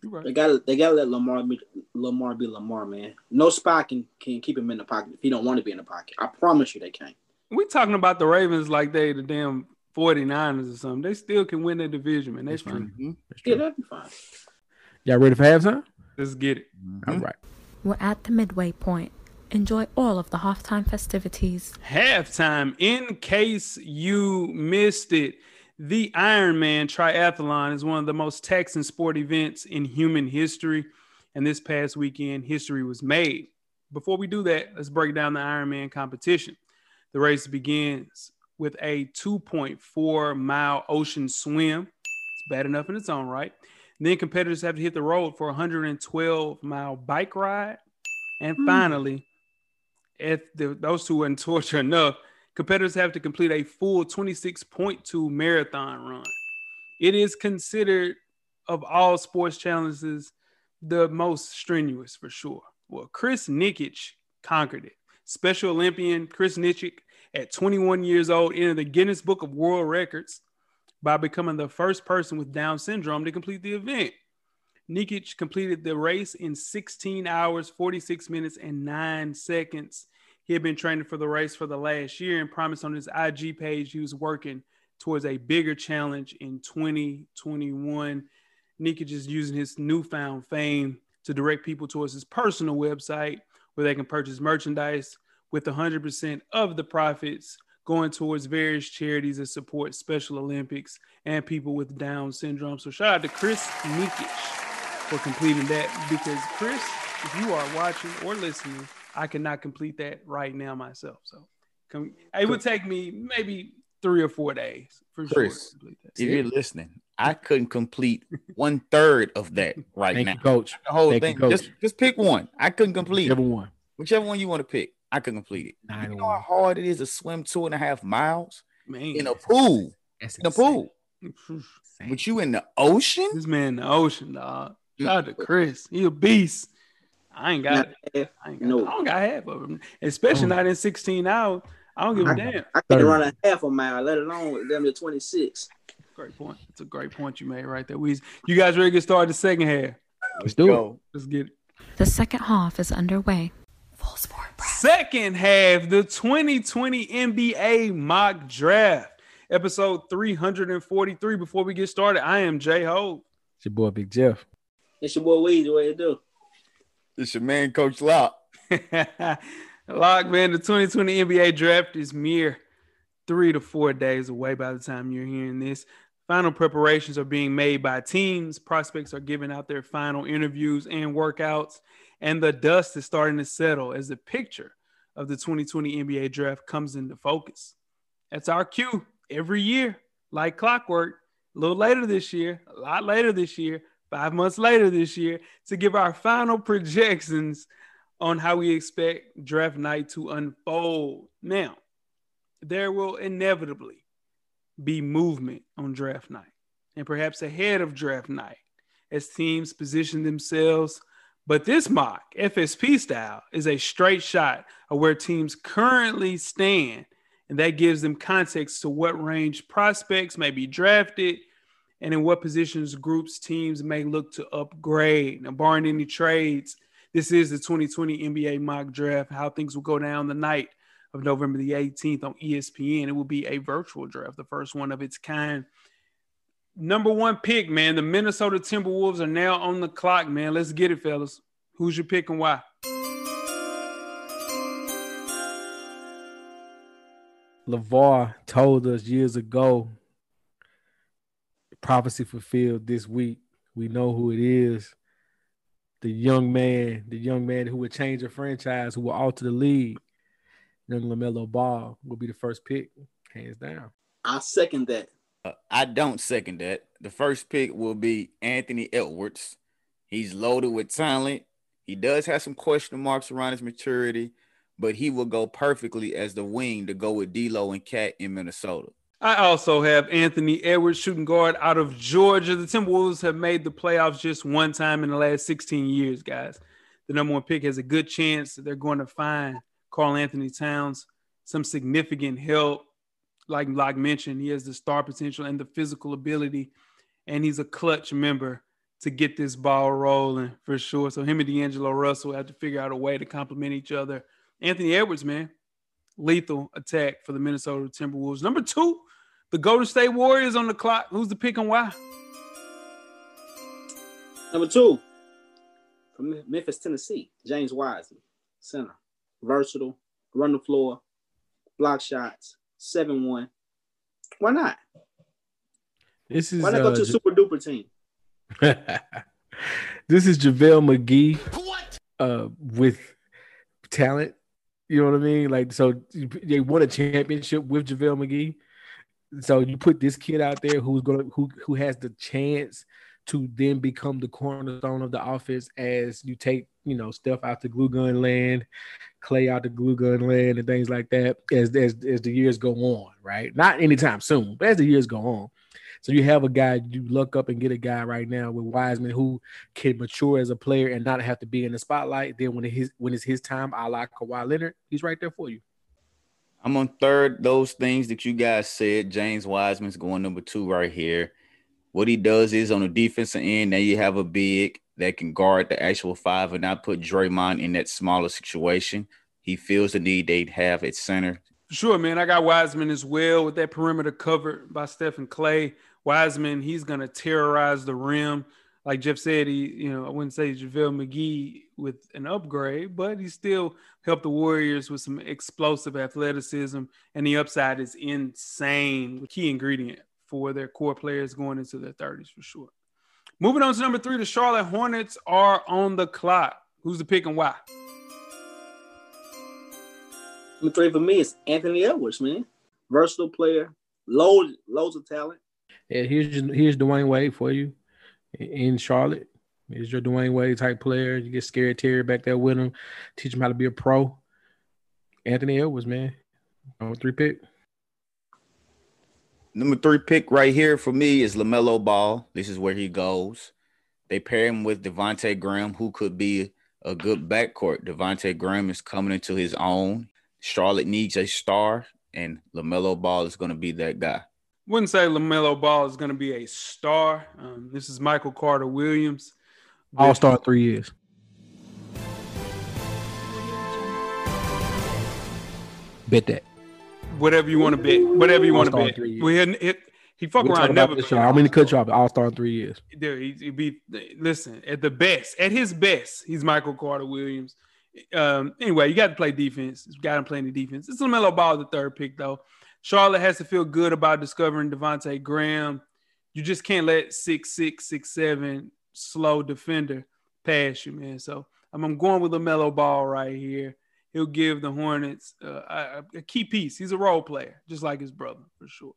Right. They got they gotta let Lamar be Lamar be Lamar, man. No spy can, can keep him in the pocket if he don't want to be in the pocket. I promise you they can't. We talking about the Ravens like they the damn 49ers or something. They still can win the division, man. That's, That's fine. Mm-hmm. That's yeah, that'd be fine. Y'all ready for halftime? Let's get it. Mm-hmm. All right. We're at the midway point. Enjoy all of the halftime festivities. Halftime, in case you missed it, the Ironman Triathlon is one of the most taxing sport events in human history. And this past weekend, history was made. Before we do that, let's break down the Ironman competition. The race begins with a 2.4 mile ocean swim. It's bad enough in its own right. And then competitors have to hit the road for a 112 mile bike ride. And mm. finally, if the, those two weren't torture enough, competitors have to complete a full 26.2 marathon run. It is considered of all sports challenges the most strenuous for sure. Well, Chris Nikic conquered it. Special Olympian Chris Nikic at 21 years old entered the Guinness Book of World Records by becoming the first person with Down syndrome to complete the event. Nikic completed the race in 16 hours, 46 minutes, and 9 seconds he had been training for the race for the last year and promised on his IG page he was working towards a bigger challenge in 2021. Nikic is using his newfound fame to direct people towards his personal website where they can purchase merchandise with 100% of the profits going towards various charities that support Special Olympics and people with Down syndrome. So shout out to Chris Nikic for completing that because Chris, if you are watching or listening, I cannot complete that right now myself. So come, it would take me maybe three or four days for Chris, sure. If you're listening, I couldn't complete one third of that right Thank now. You, coach. The whole Thank thing. You, just just pick one. I couldn't complete whichever one. Whichever one you want to pick, I could complete it. Nine you know how hard it is to swim two and a half miles Man. in a pool. That's in a pool. But you in the ocean? This man in the ocean, dog. Shout out to Chris. He a beast. I ain't got it. I, ain't got no. I don't got half of them, especially oh. not in 16 hours. I don't give a damn. I can't run a half a mile, let alone them to 26. Great point. It's a great point you made right there. We, you guys ready to get started the second half? Let's do go. it. Let's get it. The second half is underway. Full sport. Second half, the 2020 NBA mock draft, episode 343. Before we get started, I am Jay Ho. It's your boy Big Jeff. It's your boy Weed. What you do? It's your man, Coach Lock. Lock, man, the 2020 NBA draft is mere three to four days away by the time you're hearing this. Final preparations are being made by teams. Prospects are giving out their final interviews and workouts and the dust is starting to settle as the picture of the 2020 NBA draft comes into focus. That's our cue every year, like clockwork. A little later this year, a lot later this year, five months later this year, to give our final projections on how we expect draft night to unfold. Now, there will inevitably be movement on draft night and perhaps ahead of draft night as teams position themselves but this mock, FSP style, is a straight shot of where teams currently stand. And that gives them context to what range prospects may be drafted and in what positions groups teams may look to upgrade. Now, barring any trades, this is the 2020 NBA mock draft, how things will go down the night of November the 18th on ESPN. It will be a virtual draft, the first one of its kind number one pick, man. The Minnesota Timberwolves are now on the clock, man. Let's get it, fellas. Who's your pick and why? LeVar told us years ago, prophecy fulfilled this week. We know who it is. The young man, the young man who would change a franchise, who will alter the league. Young LaMelo Ball will be the first pick, hands down. I second that. Uh, I don't second that. The first pick will be Anthony Edwards. He's loaded with talent. He does have some question marks around his maturity, but he will go perfectly as the wing to go with D'Lo and Cat in Minnesota. I also have Anthony Edwards, shooting guard out of Georgia. The Timberwolves have made the playoffs just one time in the last 16 years, guys. The number one pick has a good chance that they're going to find Karl-Anthony Towns some significant help like like mentioned, he has the star potential and the physical ability, and he's a clutch member to get this ball rolling for sure. So him and D'Angelo Russell have to figure out a way to complement each other. Anthony Edwards, man, lethal attack for the Minnesota Timberwolves. Number two, the Golden State Warriors on the clock. Who's the pick and why? Number two, from Memphis, Tennessee, James Wiseman, center, versatile, run the floor, block shots, seven one. Why not? This is why not go uh, to a super duper team? this is JaVale McGee what? Uh, with talent. You know what I mean? Like, so they won a championship with JaVale McGee. So you put this kid out there who's gonna who who has the chance to then become the cornerstone of the offense as you take, you know, stuff out to glue gun land, Klay out to glue gun land, and things like that as, as, as the years go on, right? Not anytime soon, but as the years go on. So you have a guy, you look up and get a guy right now with Wiseman who can mature as a player and not have to be in the spotlight. Then when his when it's his time, I like Kawhi Leonard, he's right there for you. I'm on third. Those things that you guys said. James Wiseman's going number two right here. What he does is on the defensive end, now you have a big that can guard the actual five and not put Draymond in that smaller situation. He feels the need they'd have at center. Sure, man. I got Wiseman as well with that perimeter covered by Stephen Klay. Wiseman, he's gonna terrorize the rim. Like Jeff said, he, you know, I wouldn't say JaVale McGee with an upgrade, but he still helped the Warriors with some explosive athleticism, and the upside is insane. Key ingredient for their core players going into their 30s for sure. Moving on to number three, the Charlotte Hornets are on the clock. Who's the pick and why? Number three for me is Anthony Edwards, man. Versatile player, loads loads of talent. Yeah, here's here's Dwyane Wade for you in Charlotte. Here's your Dwyane Wade type player. You get Scary Terry back there with him, teach him how to be a pro. Anthony Edwards, man. Number three pick. Number three pick right here for me is LaMelo Ball. This is where he goes. They pair him with Devonte Graham, who could be a good backcourt. Devonte Graham is coming into his own. Charlotte needs a star, and LaMelo Ball is going to be that guy. Wouldn't say LaMelo Ball is going to be a star. Um, this is Michael Carter Williams. All star three years. Bet that. Whatever you want to bet. Whatever you want to bet. We had, it, he fuck talk around never. this. I mean to cut you off. All star in three years. Dude, he, he be listen at the best, at his best, he's Michael Carter Williams. Um, anyway, you got to play defense. You got him playing the defense. It's LaMelo Ball, the third pick, though. Charlotte has to feel good about discovering Devonte Graham. You just can't let six six six seven slow defender pass you, man. So I'm, I'm going with LaMelo Ball right here. He'll give the Hornets uh, a, a key piece. He's a role player, just like his brother, for sure.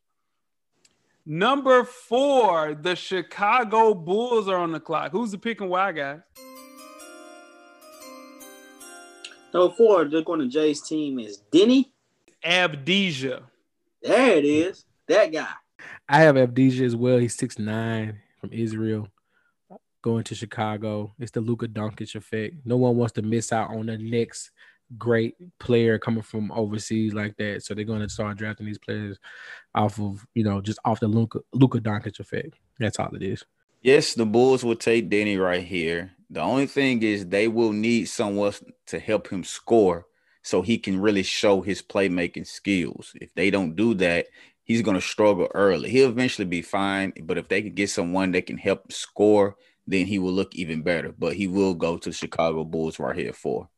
Number four, the Chicago Bulls are on the clock. Who's the pick and why, guys? Number four, they're going to Jay's team is Deni. Avdija. There it is. That guy. I have Avdija as well. He's six nine from Israel, going to Chicago. It's the Luka Doncic effect. No one wants to miss out on the next great player coming from overseas like that. So they're going to start drafting these players off of you know just off the Luka Luka Doncic effect. That's all it is. Yes, the Bulls will take Deni right here. The only thing is they will need someone to help him score so he can really show his playmaking skills. If they don't do that, he's going to struggle early. He'll eventually be fine, but if they can get someone that can help score, then he will look even better. But he will go to Chicago Bulls right here for.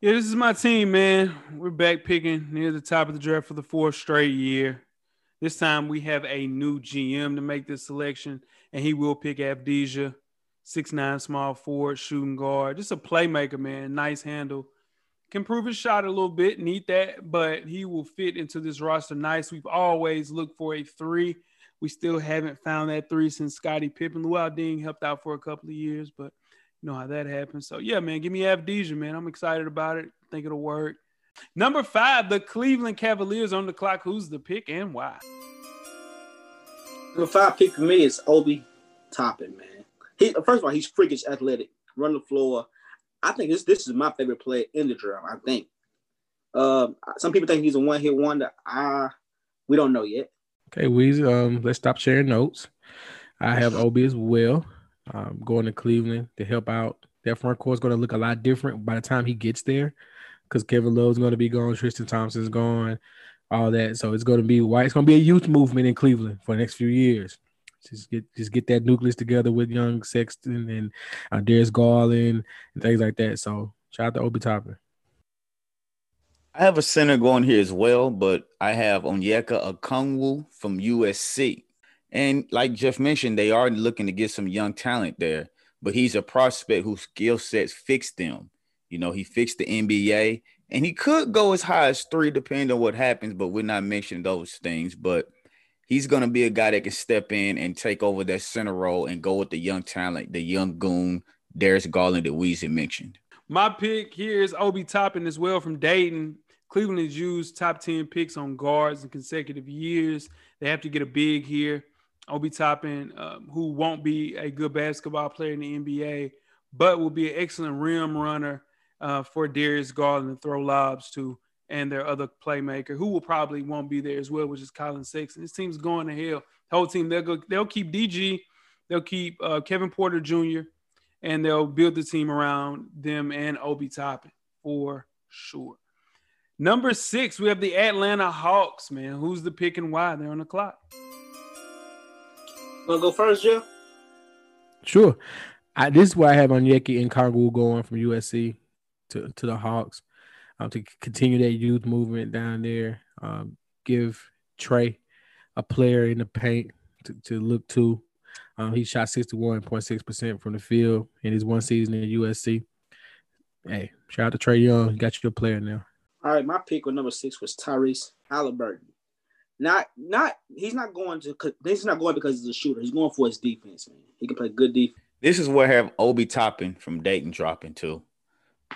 Yeah, this is my team, man. We're back picking near the top of the draft for the fourth straight year. This time we have a new GM to make this selection, and he will pick Avdija, six nine small forward, shooting guard, just a playmaker, man. Nice handle. Can prove his shot a little bit, need that, but he will fit into this roster nice. We've always looked for a three. We still haven't found that three since Scottie Pippen. Luol Deng helped out for a couple of years, but you know how that happened. So yeah, man, give me Avdija, man. I'm excited about it. think it'll work. Number five, the Cleveland Cavaliers on the clock. Who's the pick and why? Number five pick for me is Obi Toppin, man. He first of all, he's freakish athletic, run the floor. I think this this is my favorite player in the draft. I think. Um, some people think he's a one hit wonder. I we don't know yet. Okay, Weezy, um, let's stop sharing notes. I have Obi as well. Um, going to Cleveland to help out. That front court is going to look a lot different by the time he gets there, because Kevin Love's going to be gone, Tristan Thompson's gone, all that. So it's going to be white. It's going to be a youth movement in Cleveland for the next few years. Just get just get that nucleus together with young Sexton and uh, Darius Garland and things like that. So shout out to Obi. I have a center going here as well, but I have Onyeka Okongwu from USC. And like Jeff mentioned, they are looking to get some young talent there, but he's a prospect whose skill sets fix them. You know, he fixed the NBA and he could go as high as three, depending on what happens, but we're not mentioning those things. But he's going to be a guy that can step in and take over that center role and go with the young talent, the young goon, Darius Garland that Weezy mentioned. My pick here is Obi Toppin as well from Dayton. Cleveland has used top 10 picks on guards in consecutive years. They have to get a big here. Obi Toppin, um, who won't be a good basketball player in the NBA, but will be an excellent rim runner uh, for Darius Garland to throw lobs to, and their other playmaker, who will probably won't be there as well, which is Collin Sexton. This team's going to hell. The whole team, they'll go, they'll keep DG, they'll keep uh, Kevin Porter Jr., and they'll build the team around them and Obi Toppin for sure. Number six, we have the Atlanta Hawks, man. Who's the pick and why? They're on the clock. Wanna go first, Jeff? Sure. I, this is where I have Onyeka Okongwu going from USC to, to the Hawks um, to continue that youth movement down there. Um, give Trey a player in the paint to, to look to. Um, he shot 61.6% from the field in his one season in USC. Hey, shout out to Trae Young. You got your player now. All right, my pick with number six was Tyrese Halliburton. Not, not he's not going to. He's not going because he's a shooter. He's going for his defense, man. He can play good defense. This is where I have Obi Toppin from Dayton dropping too.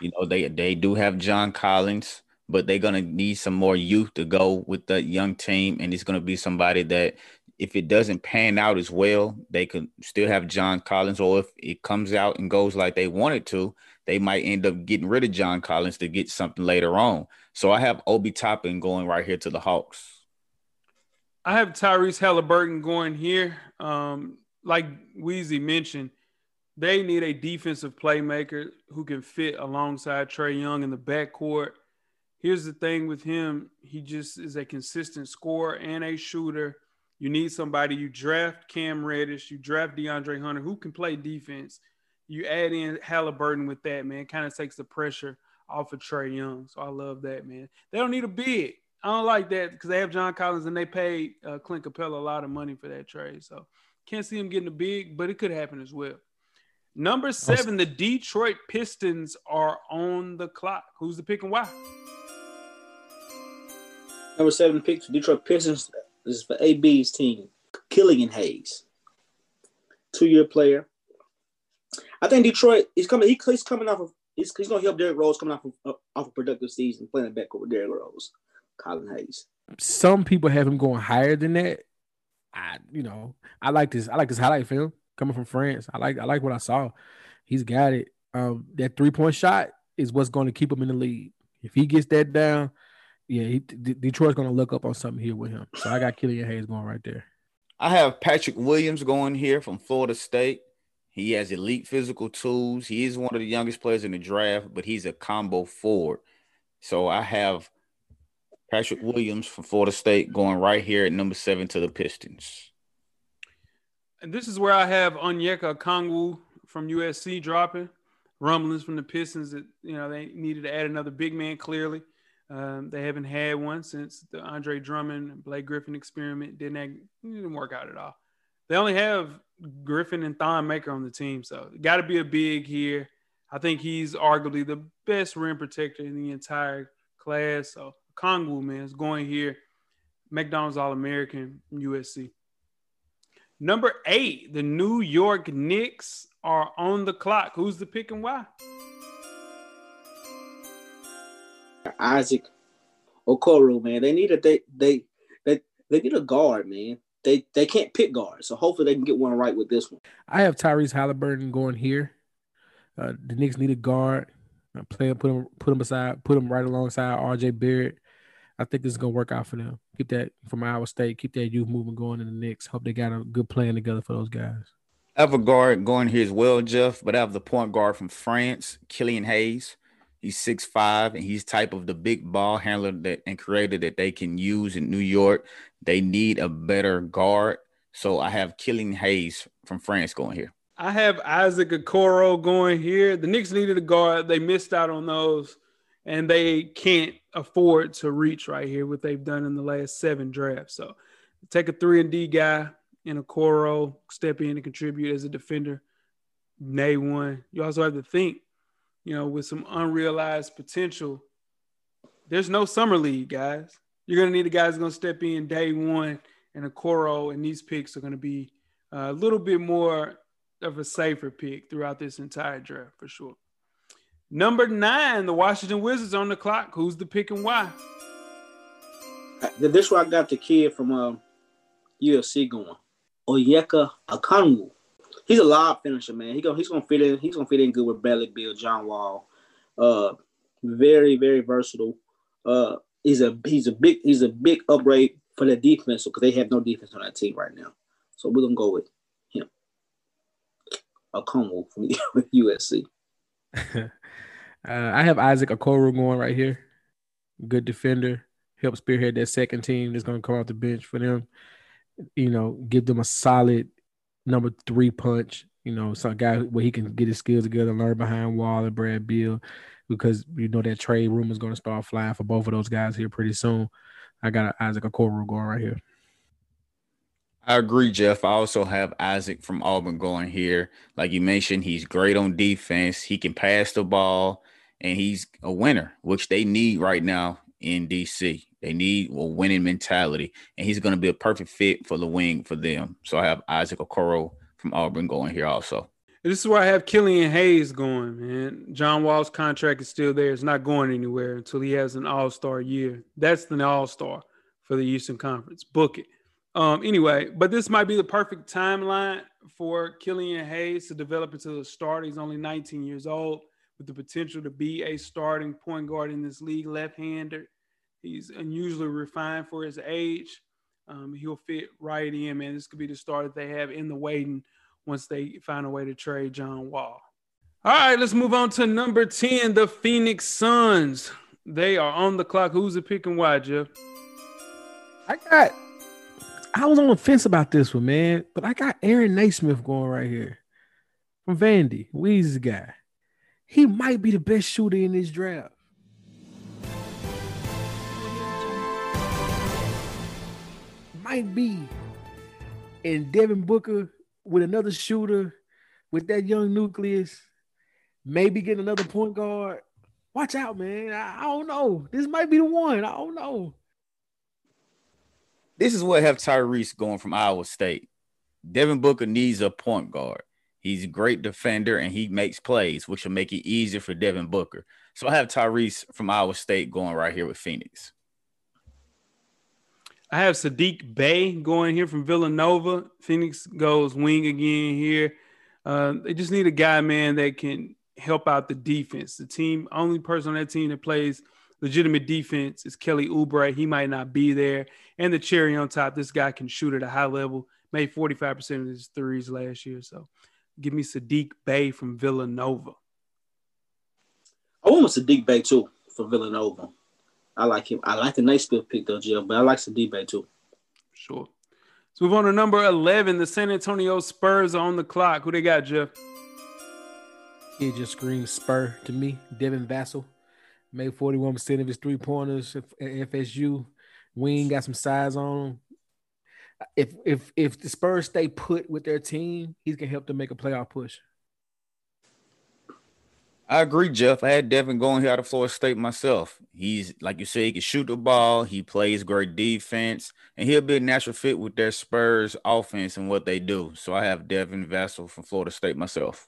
You know, they they do have John Collins, but they're gonna need some more youth to go with the young team, and it's gonna be somebody that if it doesn't pan out as well, they could still have John Collins, or if it comes out and goes like they want it to, they might end up getting rid of John Collins to get something later on. So I have Obi Toppin going right here to the Hawks. I have Tyrese Halliburton going here. Um, like Weezy mentioned, they need a defensive playmaker who can fit alongside Trae Young in the backcourt. here's the thing with him he just is a consistent scorer and a shooter. You need somebody. You draft Cam Reddish, you draft DeAndre Hunter, who can play defense. You add in Halliburton with that, man. Kind of takes the pressure off of Trae Young. So I love that, man. They don't need a big. I don't like that because they have John Collins and they paid uh, Clint Capela a lot of money for that trade. So can't see him getting a big, but it could happen as well. Number seven, the Detroit Pistons are on the clock. Who's the pick and why? Number seven pick for Detroit Pistons this is for AB's team, Killian Hayes, two-year player. I think Detroit is coming. He, he's coming off of. He's, he's going to help Derrick Rose coming off of uh, off a productive season, playing back with Derrick Rose, Colin Hayes. Some people have him going higher than that. I, you know, I like this. I like this highlight film coming from France. I like. I like what I saw. He's got it. Um, that three point shot is what's going to keep him in the lead. If he gets that down, yeah, he, D- Detroit's going to look up on something here with him. So I got Killian Hayes going right there. I have Patrick Williams going here from Florida State. He has elite physical tools. He is one of the youngest players in the draft, but he's a combo forward. So I have Patrick Williams from Florida State going right here at number seven to the Pistons. And this is where I have Onyeka Okongwu from USC dropping. Rumblings from the Pistons that you know they needed to add another big man. Clearly, um, they haven't had one since the Andre Drummond and Blake Griffin experiment didn't act, didn't work out at all. They only have Griffin and Thon Maker on the team, so got to be a big here. I think he's arguably the best rim protector in the entire class. So Kongwu man is going here. McDonald's All American USC. Number eight, the New York Knicks are on the clock. Who's the pick and why? Isaac Okoro, man. They need a they they they they need a guard, man. They they can't pick guards, so hopefully they can get one right with this one. I have Tyrese Halliburton going here. Uh, the Knicks need a guard. I play put him put him beside put him right alongside RJ Barrett. I think this is gonna work out for them. Keep that from Iowa State. Keep that youth movement going in the Knicks. Hope they got a good plan together for those guys. I have a guard going here as well, Jeff, but I have the point guard from France, Killian Hayes. He's six five, and he's type of the big ball handler that and creator that they can use in New York. They need a better guard, so I have Killian Hayes from France going here. I have Isaac Okoro going here. The Knicks needed a guard. They missed out on those, and they can't afford to reach right here what they've done in the last seven drafts. So take a three and D guy in Okoro, step in and contribute as a defender. Day one. You also have to think you know, with some unrealized potential. There's no summer league, guys. You're gonna need the guys gonna step in day one, and Okoro, and these picks are gonna be a little bit more of a safer pick throughout this entire draft for sure. Number nine, the Washington Wizards on the clock. Who's the pick and why? This where I got the kid from uh, UFC going. Onyeka Okongwu he's a lob finisher, man. He go, he's gonna fit in. He's gonna fit in good with Bradley Beal, John Wall. Uh, very very versatile. Uh, he's a he's a big he's a big upgrade for the defense because they have no defense on that team right now. So we're gonna go with him. A from USC. uh, I have Isaac Okoro going right here. Good defender. Help spearhead that second team that's going to come off the bench for them. You know, give them a solid number three punch. You know, some guy where he can get his skills together, learn behind Wall and Brad Beal, because you know that trade room is going to start flying for both of those guys here pretty soon. I got Isaac Okoro going right here. I agree, Jeff. I also have Isaac from Auburn going here. Like you mentioned, he's great on defense. He can pass the ball, and he's a winner, which they need right now in DC. They need a winning mentality, and he's going to be a perfect fit for the wing for them. So I have Isaac Okoro from Auburn going here also. This is where I have Killian Hayes going, man. John Wall's contract is still there. It's not going anywhere until he has an all star year. That's the all star for the Eastern Conference. Book it. Um, anyway, but this might be the perfect timeline for Killian Hayes to develop into a starter. He's only 19 years old with the potential to be a starting point guard in this league, left hander. He's unusually refined for his age. Um, he'll fit right in, man. This could be the star that they have in the waiting once they find a way to trade John Wall. All right, let's move on to number 10, the Phoenix Suns. They are on the clock. Who's it picking why, Jeff? I got. I was on the fence about this one, man, but I got Aaron Nesmith going right here from Vandy, Weezy's guy. He might be the best shooter in this draft. Might be. And Devin Booker with another shooter with that young nucleus, maybe get another point guard. Watch out, man. I, I don't know. This might be the one. I don't know. This is what have Tyrese going from Iowa State. Devin Booker needs a point guard. He's a great defender and he makes plays, which will make it easier for Devin Booker. So I have Tyrese from Iowa State going right here with Phoenix. I have Sadiq Bey going here from Villanova. Phoenix goes wing again here. Uh, they just need a guy, man, that can help out the defense. The team, only person on that team that plays legitimate defense is Kelly Oubre. He might not be there. And the cherry on top, this guy can shoot at a high level. Made 45% of his threes last year. So give me Sadiq Bey from Villanova. I want Sadiq Bey too for Villanova. I like him. I like the Nesmith pick though, Jill, but I like Sadiq Bey too. Sure. Let's move on to number 11. The San Antonio Spurs are on the clock. Who they got, Jeff? He just screams Spur to me. Devin Vassell made 41% of his three pointers at FSU. Wing got some size on him. If if if the Spurs stay put with their team, he's gonna help them make a playoff push. I agree, Jeff. I had Devin going here out of Florida State myself. He's like you say, he can shoot the ball, he plays great defense, and he'll be a natural fit with their Spurs offense and what they do. So I have Devin Vassell from Florida State myself.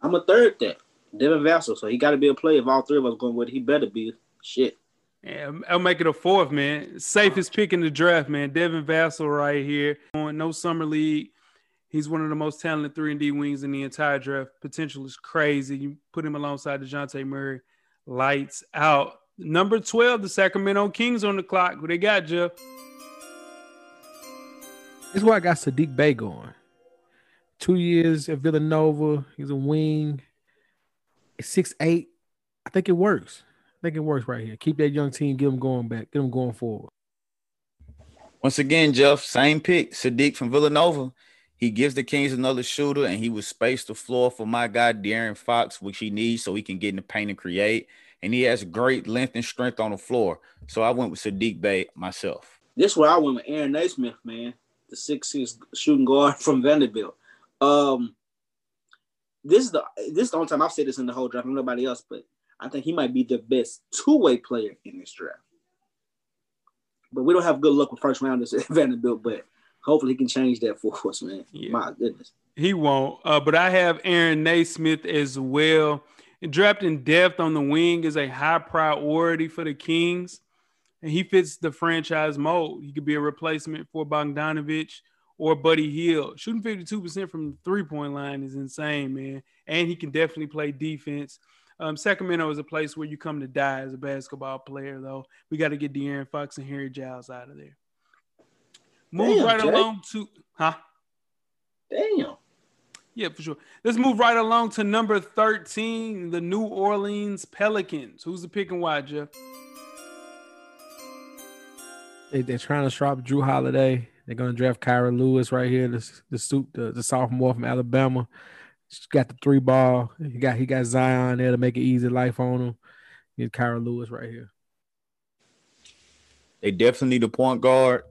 I'm a third that. Devin Vassell. So he got to be a player. If all three of us going with, he better be. Shit. Yeah, I'll make it a fourth, man. Safest pick in the draft, man. Devin Vassell right here. On No summer league. He's one of the most talented three and D wings in the entire draft. Potential is crazy. You put him alongside Dejounte Murray, lights out. Number twelve, the Sacramento Kings on the clock. What they got, Jeff? This is why I got Sadiq Bey going. Two years at Villanova. He's a wing. Six eight. I think it works. I think it works right here. Keep that young team. Get them going back. Get them going forward. Once again, Jeff, same pick. Sadiq from Villanova. He gives the Kings another shooter, and he will space the floor for my guy De'Aaron Fox, which he needs so he can get in the paint and create. And he has great length and strength on the floor. So I went with Sadiq Bey myself. This is where I went with Aaron Nesmith, man, the six six shooting guard from Vanderbilt. Um, this is the this is the only time I've said this in the whole draft. Nobody else, but I think he might be the best two way player in this draft. But we don't have good luck with first rounders at Vanderbilt. But hopefully he can change that for us, man. Yeah. My goodness. He won't. Uh, but I have Aaron Nesmith as well. Drafting depth on the wing is a high priority for the Kings. And he fits the franchise mold. He could be a replacement for Bogdanovic or Buddy Hield. Shooting 52% from the three-point line is insane, man. And he can definitely play defense. Um, Sacramento is a place where you come to die as a basketball player, though. We got to get De'Aaron Fox and Harry Giles out of there. Move Damn, right Jay. along to huh? Damn. Yeah, for sure. Let's move right along to number 13, the New Orleans Pelicans. Who's the pick and why, Jeff? They, they're trying to swap Jrue Holiday. They're going to draft Kira Lewis right here, the the, the, the sophomore from Alabama. He's got the three ball. He got he got Zion there to make it easy life on him. Get Kira Lewis right here. They definitely need a point guard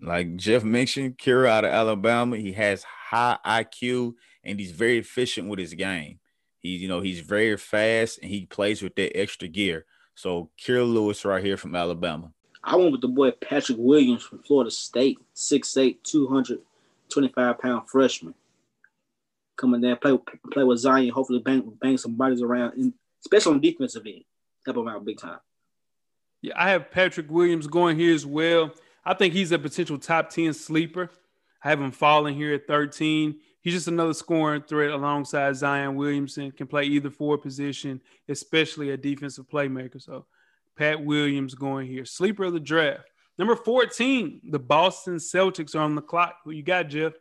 like Jeff mentioned, Kira out of Alabama, he has high IQ and he's very efficient with his game. He's, you know, he's very fast and he plays with that extra gear. So Kira Lewis right here from Alabama. I went with the boy Patrick Williams from Florida State, 6'8", 225 pound freshman. Coming there, play play with Zion, hopefully bang bang some bodies around, especially on defensive end. Help him out big time. Yeah, I have Patrick Williams going here as well. I think he's a potential top 10 sleeper. I have him falling here at 13. He's just another scoring threat alongside Zion Williamson, can play either forward position, especially a defensive playmaker. So Pat Williams going here. Sleeper of the draft. Number 14, the Boston Celtics are on the clock. Who you got, Jeff?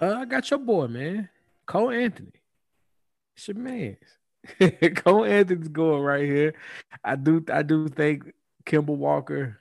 Uh, I got your boy, man. Cole Anthony. It's your man. Cole Anthony's going right here. I do I do think Kemba Walker,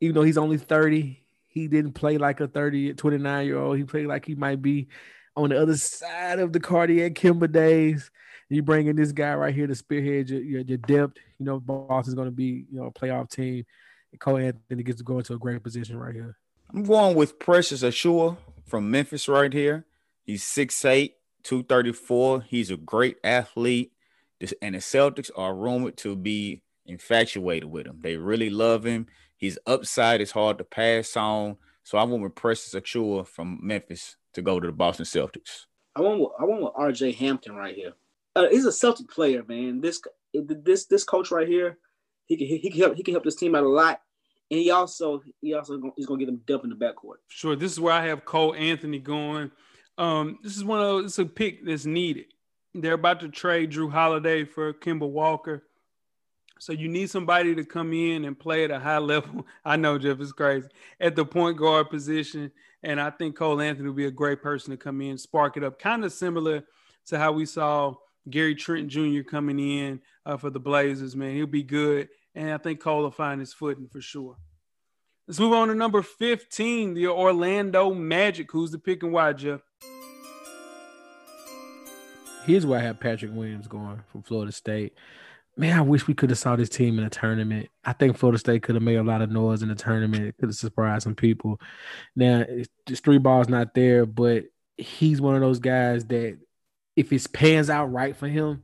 even though he's only 30, he didn't play like a 30, 29 year old. He played like he might be on the other side of the cardiac Kemba days. You bringing this guy right here to spearhead your, your, your depth. You know, Boston's going to be you know a playoff team. And Cole Anthony gets to go into a great position right here. I'm going with Precious Achiuwa from Memphis right here. He's 6'8, 234. He's a great athlete. And the Celtics are rumored to be infatuated with him. They really love him. His upside is hard to pass on. So I went with Precious Achiuwa from Memphis to go to the Boston Celtics. I want with, I want with RJ Hampton right here. Uh, he's a Celtic player, man. This this this coach right here, he can he can help he can help this team out a lot. And he also he also he's gonna get them depth in the backcourt. Sure, this is where I have Cole Anthony going. Um, this is one of those. It's a pick that's needed. They're about to trade Jrue Holiday for Kemba Walker. So you need somebody to come in and play at a high level. I know Jeff is crazy at the point guard position, and I think Cole Anthony will be a great person to come in, spark it up, kind of similar to how we saw Gary Trent Jr. coming in uh, for the Blazers. Man, he'll be good, and I think Cole will find his footing for sure. Let's move on to number 15, the Orlando Magic. Who's the pick and why, Jeff? Here's where I have Patrick Williams going from Florida State. Man, I wish we could have saw this team in a tournament. I think Florida State could have made a lot of noise in the tournament. It could have surprised some people. Now, just three balls not there, but he's one of those guys that if it pans out right for him,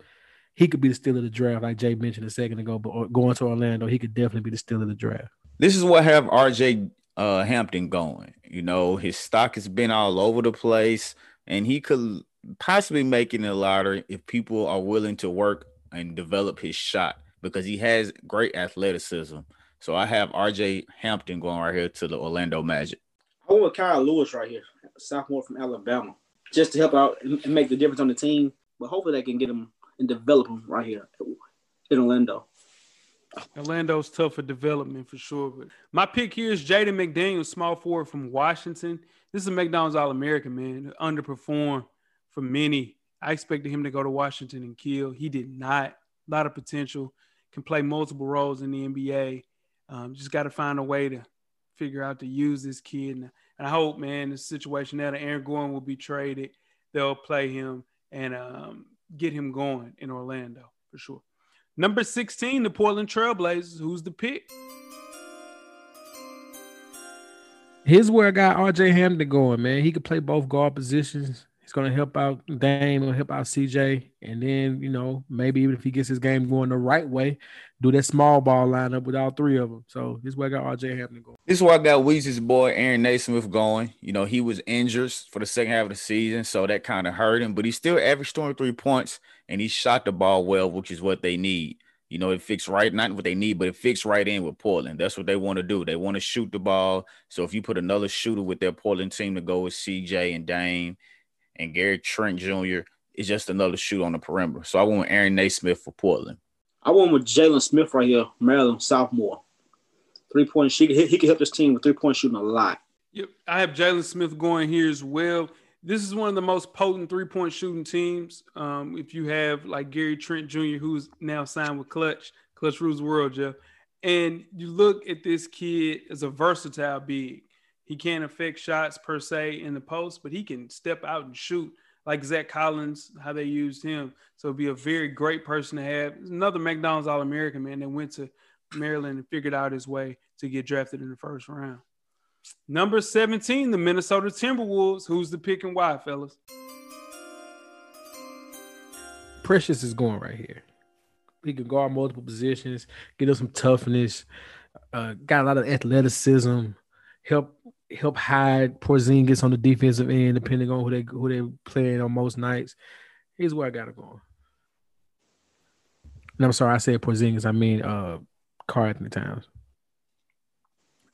he could be the steal of the draft, like Jay mentioned a second ago. But going to Orlando, he could definitely be the steal of the draft. This is what have RJ uh, Hampton going. You know, his stock has been all over the place, and he could possibly make making the lottery if people are willing to work and develop his shot because he has great athleticism. So I have RJ Hampton going right here to the Orlando Magic. I want with Kyle Lewis right here, sophomore from Alabama, just to help out and make the difference on the team. But hopefully they can get him and develop him right here in Orlando. Orlando's tough for development for sure. But my pick here is Jaden McDaniels, small forward from Washington. This is a McDonald's All American man, underperformed for many. I expected him to go to Washington and kill. He did not. A lot of potential. Can play multiple roles in the NBA. Um, just got to find a way to figure out to use this kid. And, and I hope, man, the situation that Aaron Gordon will be traded, they'll play him and um, get him going in Orlando for sure. Number 16, the Portland Trailblazers. Who's the pick? Here's where I got RJ Hampton going, man. He could play both guard positions. He's going to help out Dame, going to help out CJ. And then, you know, maybe even if he gets his game going the right way, do that small ball lineup with all three of them. So this is where I got RJ Hampton going. This is where I got Weezy's boy, Aaron Nesmith, going. You know, he was injured for the second half of the season, so that kind of hurt him, but he still averaged 23 points and he shot the ball well, which is what they need. You know, it fits right, not what they need, but it fits right in with Portland. That's what they want to do. They want to shoot the ball. So if you put another shooter with their Portland team to go with CJ and Dame – and Gary Trent Jr. is just another shoot on the perimeter. So I went with Aaron Nesmith for Portland. I went with Jalen Smith right here, Maryland sophomore. Three point shoot. He, he can help this team with three point shooting a lot. Yep, I have Jalen Smith going here as well. This is one of the most potent three point shooting teams. Um, if you have like Gary Trent Jr., who's now signed with Clutch, Clutch Rules World, Jeff, and you look at this kid as a versatile big. He can't affect shots per se in the post, but he can step out and shoot like Zach Collins, how they used him. So be a very great person to have. Another McDonald's All American man that went to Maryland and figured out his way to get drafted in the first round. Number 17, the Minnesota Timberwolves. Who's the pick and why, fellas? Precious is going right here. He can guard multiple positions, get him some toughness, uh, got a lot of athleticism, help help hide Porzingis on the defensive end, depending on who they who they playing on most nights. Here's where I gotta go. And I'm sorry, I said Porzingis. I mean uh Karl Anthony Towns.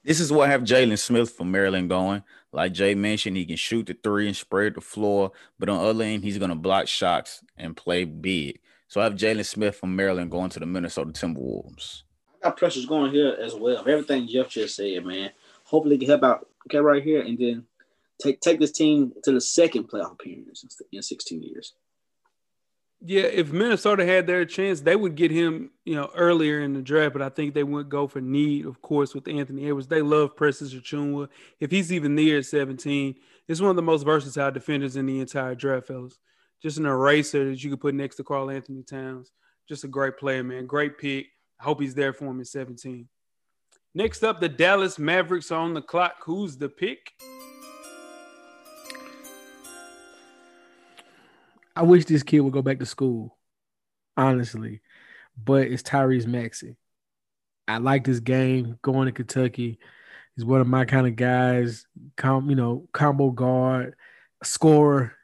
This is what I have Jalen Smith from Maryland going. Like Jay mentioned, he can shoot the three and spread the floor, but on the other end, he's gonna block shots and play big. So I have Jalen Smith from Maryland going to the Minnesota Timberwolves. I got pressures going here as well. Everything Jeff just said, man. Hopefully, can help out okay, right here, and then take take this team to the second playoff appearance in 16 years. Yeah, if Minnesota had their chance, they would get him, you know, earlier in the draft. But I think they would go for need, of course, with Anthony Edwards. They love Precious Achiuwa. If he's even near 17, it's one of the most versatile defenders in the entire draft, fellas. Just an eraser that you could put next to Karl-Anthony Towns. Just a great player, man. Great pick. I hope he's there for him in 17. Next up, the Dallas Mavericks on the clock. Who's the pick? I wish this kid would go back to school, honestly, but it's Tyrese Maxey. I like this game going to Kentucky. He's one of my kind of guys. Com, you know, combo guard, scorer.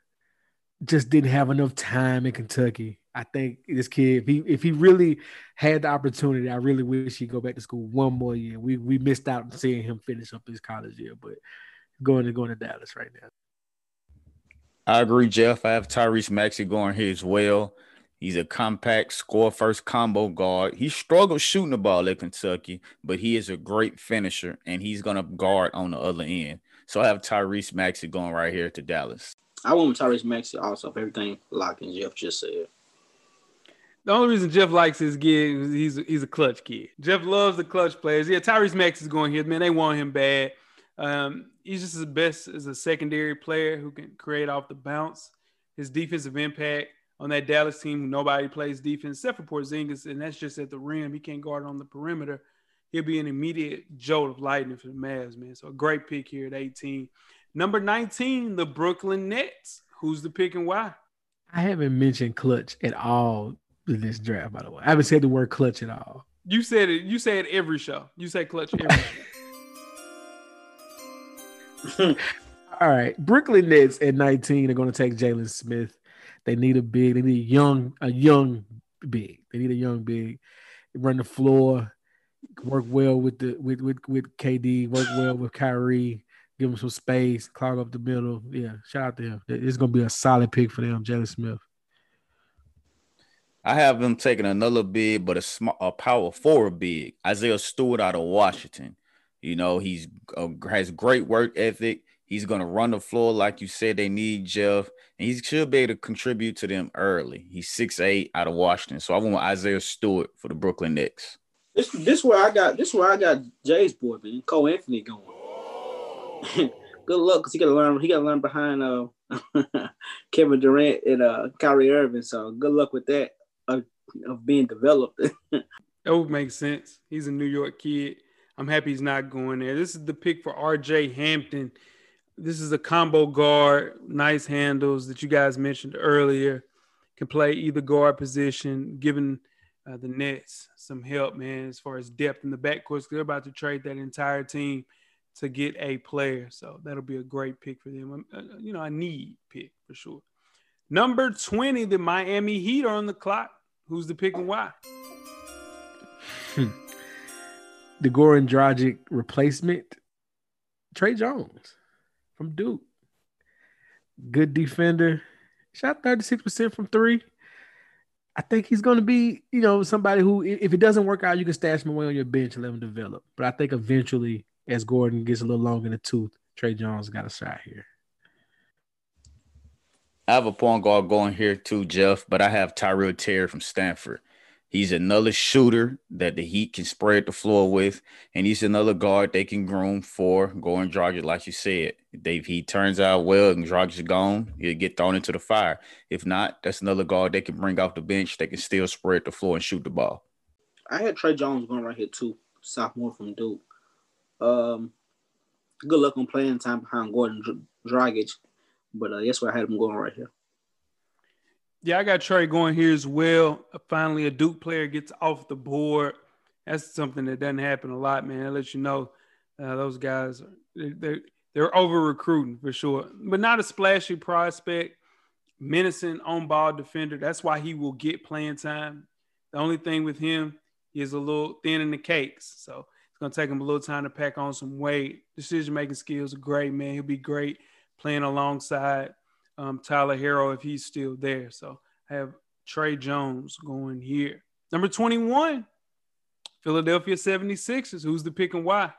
Just didn't have enough time in Kentucky. I think this kid, if he if he really had the opportunity, I really wish he'd go back to school one more year. We we missed out on seeing him finish up his college year, but going to going to Dallas right now. I agree, Jeff. I have Tyrese Maxey going here as well. He's a compact score first combo guard. He struggled shooting the ball at Kentucky, but he is a great finisher and he's going to guard on the other end. So I have Tyrese Maxey going right here to Dallas. I want Tyrese Maxey also. If everything like and Jeff just said. The only reason Jeff likes his kid is he's he's a clutch kid. Jeff loves the clutch players. Yeah, Tyrese Max is going here. Man, they want him bad. Um, he's just as best as a secondary player who can create off the bounce. His defensive impact on that Dallas team, nobody plays defense except for Porzingis, and that's just at the rim. He can't guard on the perimeter. He'll be an immediate jolt of lightning for the Mavs, man. So a great pick here at 18. Number 19, the Brooklyn Nets. Who's the pick and why? I haven't mentioned clutch at all in this draft, by the way. I haven't said the word clutch at all. You said it. You say it every show. You say clutch every show. All right, Brooklyn Nets at 19 are going to take Jalen Smith. They need a big. They need a young, a young big. They need a young big. Run the floor, work well with the with with with KD. Work well with Kyrie. Give him some space. Clog up the middle. Yeah, shout out to him. It's going to be a solid pick for them, Jalen Smith. I have them taking another big, but a small, a power forward big. Isaiah Stewart out of Washington. You know, he's uh, has great work ethic. He's going to run the floor like you said they need Jeff, and he should be able to contribute to them early. He's six eight out of Washington, so I want Isaiah Stewart for the Brooklyn Nets. This this where I got this where I got Jay's boy man, Cole Anthony going. Good luck, cause he got to learn. He got to learn behind uh, Kevin Durant and uh, Kyrie Irving. So good luck with that uh, of being developed. that would make sense. He's a New York kid. I'm happy he's not going there. This is the pick for RJ Hampton. This is a combo guard, nice handles that you guys mentioned earlier. Can play either guard position, giving uh, the Nets some help, man, as far as depth in the backcourt. They're about to trade that entire team to get a player. So that'll be a great pick for them. Um, uh, you know, a need pick for sure. Number 20, the Miami Heat are on the clock. Who's the pick and why? Hmm the Goran Dragic replacement, Tre Jones from Duke. Good defender. Shot 36% from three. I think he's going to be, you know, somebody who, if it doesn't work out, you can stash him away on your bench and let him develop. But I think eventually, as Goran gets a little longer in the tooth, Tre Jones got a shot here. I have a point guard going here too, Jeff, but I have Tyrell Terry from Stanford. He's another shooter that the Heat can spread the floor with, and he's another guard they can groom for Goran Dragic, like you said. If he turns out well and Dragic is gone, he'll get thrown into the fire. If not, that's another guard they can bring off the bench. They can still spread the floor and shoot the ball. I had Tre Jones going right here too, sophomore from Duke. Um, good luck on playing time behind Goran Dragic, but uh, that's why I had him going right here. Yeah, I got Tre going here as well. Finally, a Duke player gets off the board. That's something that doesn't happen a lot, man. I let you know uh, those guys they're they're over recruiting for sure, but not a splashy prospect. Menacing on ball defender. That's why he will get playing time. The only thing with him is a little thin in the cakes, so it's gonna take him a little time to pack on some weight. Decision making skills are great, man. He'll be great playing alongside um, Tyler Herro if he's still there. So I have Tre Jones going here. Number 21, Philadelphia 76ers. Who's the pick and why?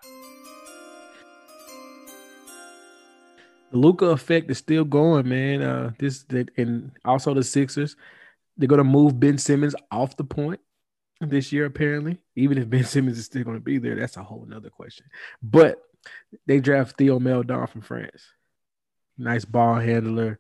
The Luka effect is still going, man. Uh, this and also the Sixers. they're gonna move Ben Simmons off the point this year, apparently. Even if Ben Simmons is still gonna be there, that's a whole nother question. But they draft Theo Maledon from France. Nice ball handler,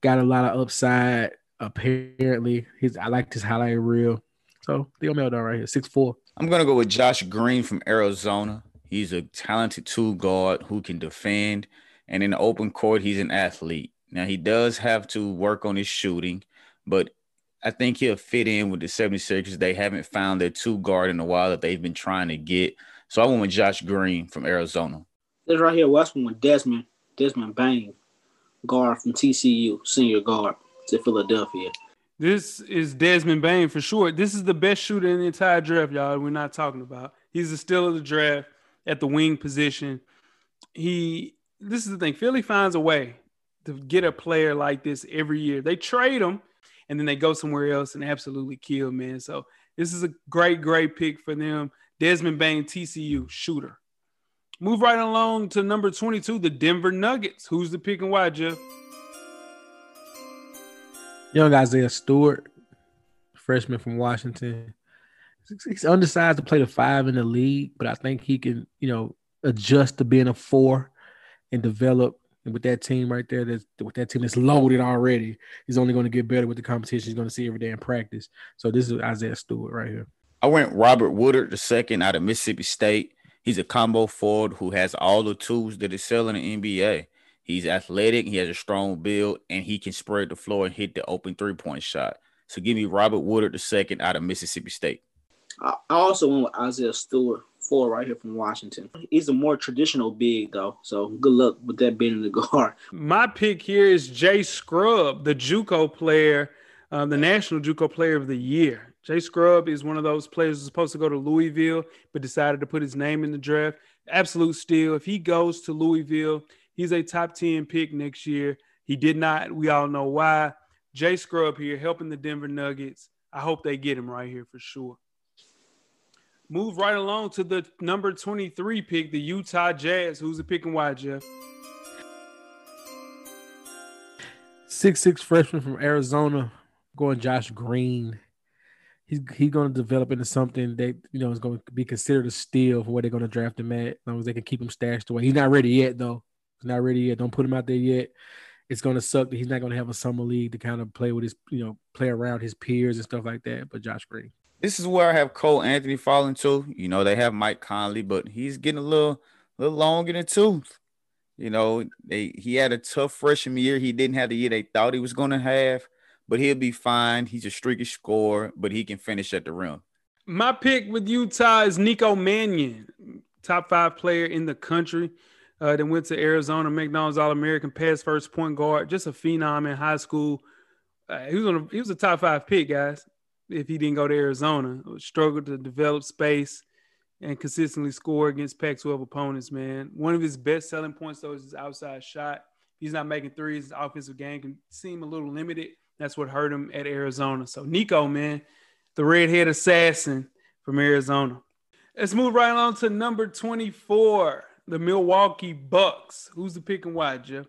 got a lot of upside. Apparently, his I liked his highlight reel. So Theo Maledon right here, six four. I'm gonna go with Josh Green from Arizona. He's a talented two guard who can defend, and in the open court, he's an athlete. Now he does have to work on his shooting, but I think he'll fit in with the 76ers. They haven't found their two guard in a while that they've been trying to get. So I went with Josh Green from Arizona. This right here, West one with Desmond, Desmond Bane, guard from TCU, senior guard to Philadelphia. This is Desmond Bane for sure. This is the best shooter in the entire draft, y'all. We're not talking about. He's the still of the draft at the wing position. He this is the thing. Philly finds a way to get a player like this every year. They trade him and then they go somewhere else and absolutely kill, man. So this is a great, great pick for them. Desmond Bane, TCU shooter. Move right along to number 22, the Denver Nuggets. Who's the pick and why, Jeff? Young Isaiah Stewart, freshman from Washington. He's undersized to play the five in the league, but I think he can, you know, adjust to being a four and develop. And with that team right there, that's with that team that's loaded already, he's only going to get better with the competition. He's going to see every day in practice. So this is Isaiah Stewart right here. I went Robert Woodard, the second out of Mississippi State. He's a combo forward who has all the tools that is selling in the NBA. He's athletic, he has a strong build, and he can spread the floor and hit the open three point shot. So give me Robert Woodard, the second out of Mississippi State. I also went with Isaiah Stewart, four right here from Washington. He's a more traditional big though, so good luck with that being in the guard. My pick here is Jay Scrubb, the JUCO player, uh, the National JUCO Player of the Year. Jay Scrubb is one of those players who's supposed to go to Louisville, but decided to put his name in the draft. Absolute steal. If he goes to Louisville, he's a top 10 pick next year. He did not. We all know why. Jay Scrubb here helping the Denver Nuggets. I hope they get him right here for sure. Move right along to the number 23 pick, the Utah Jazz. Who's the pick and why, Jeff? Six six freshman from Arizona, going Josh Green he's he's going to develop into something that you know is going to be considered a steal for where they're going to draft him at. As long as they can keep him stashed away, he's not ready yet though. He's not ready yet. Don't put him out there yet. It's going to suck that he's not going to have a summer league to kind of play with his you know play around his peers and stuff like that. But Josh Green. This is where I have Cole Anthony falling to. You know they have Mike Conley, but he's getting a little little long in the tooth. You know, they he had a tough freshman year. He didn't have the year they thought he was going to have but he'll be fine. He's a streaky scorer, but he can finish at the rim. My pick with Utah is Nico Mannion, top five player in the country. Uh, then went to Arizona, McDonald's All American, pass first point guard, just a phenom in high school. Uh, he was on a, he was a top five pick, guys. If he didn't go to Arizona, struggled to develop space and consistently score against Pac-12 opponents. Man, one of his best selling points though is his outside shot. He's not making threes. His offensive game can seem a little limited that's what hurt him at Arizona. So Nico, man, the redhead assassin from Arizona. Let's move right on to number 24, the Milwaukee Bucks. Who's the pick and why, Jeff?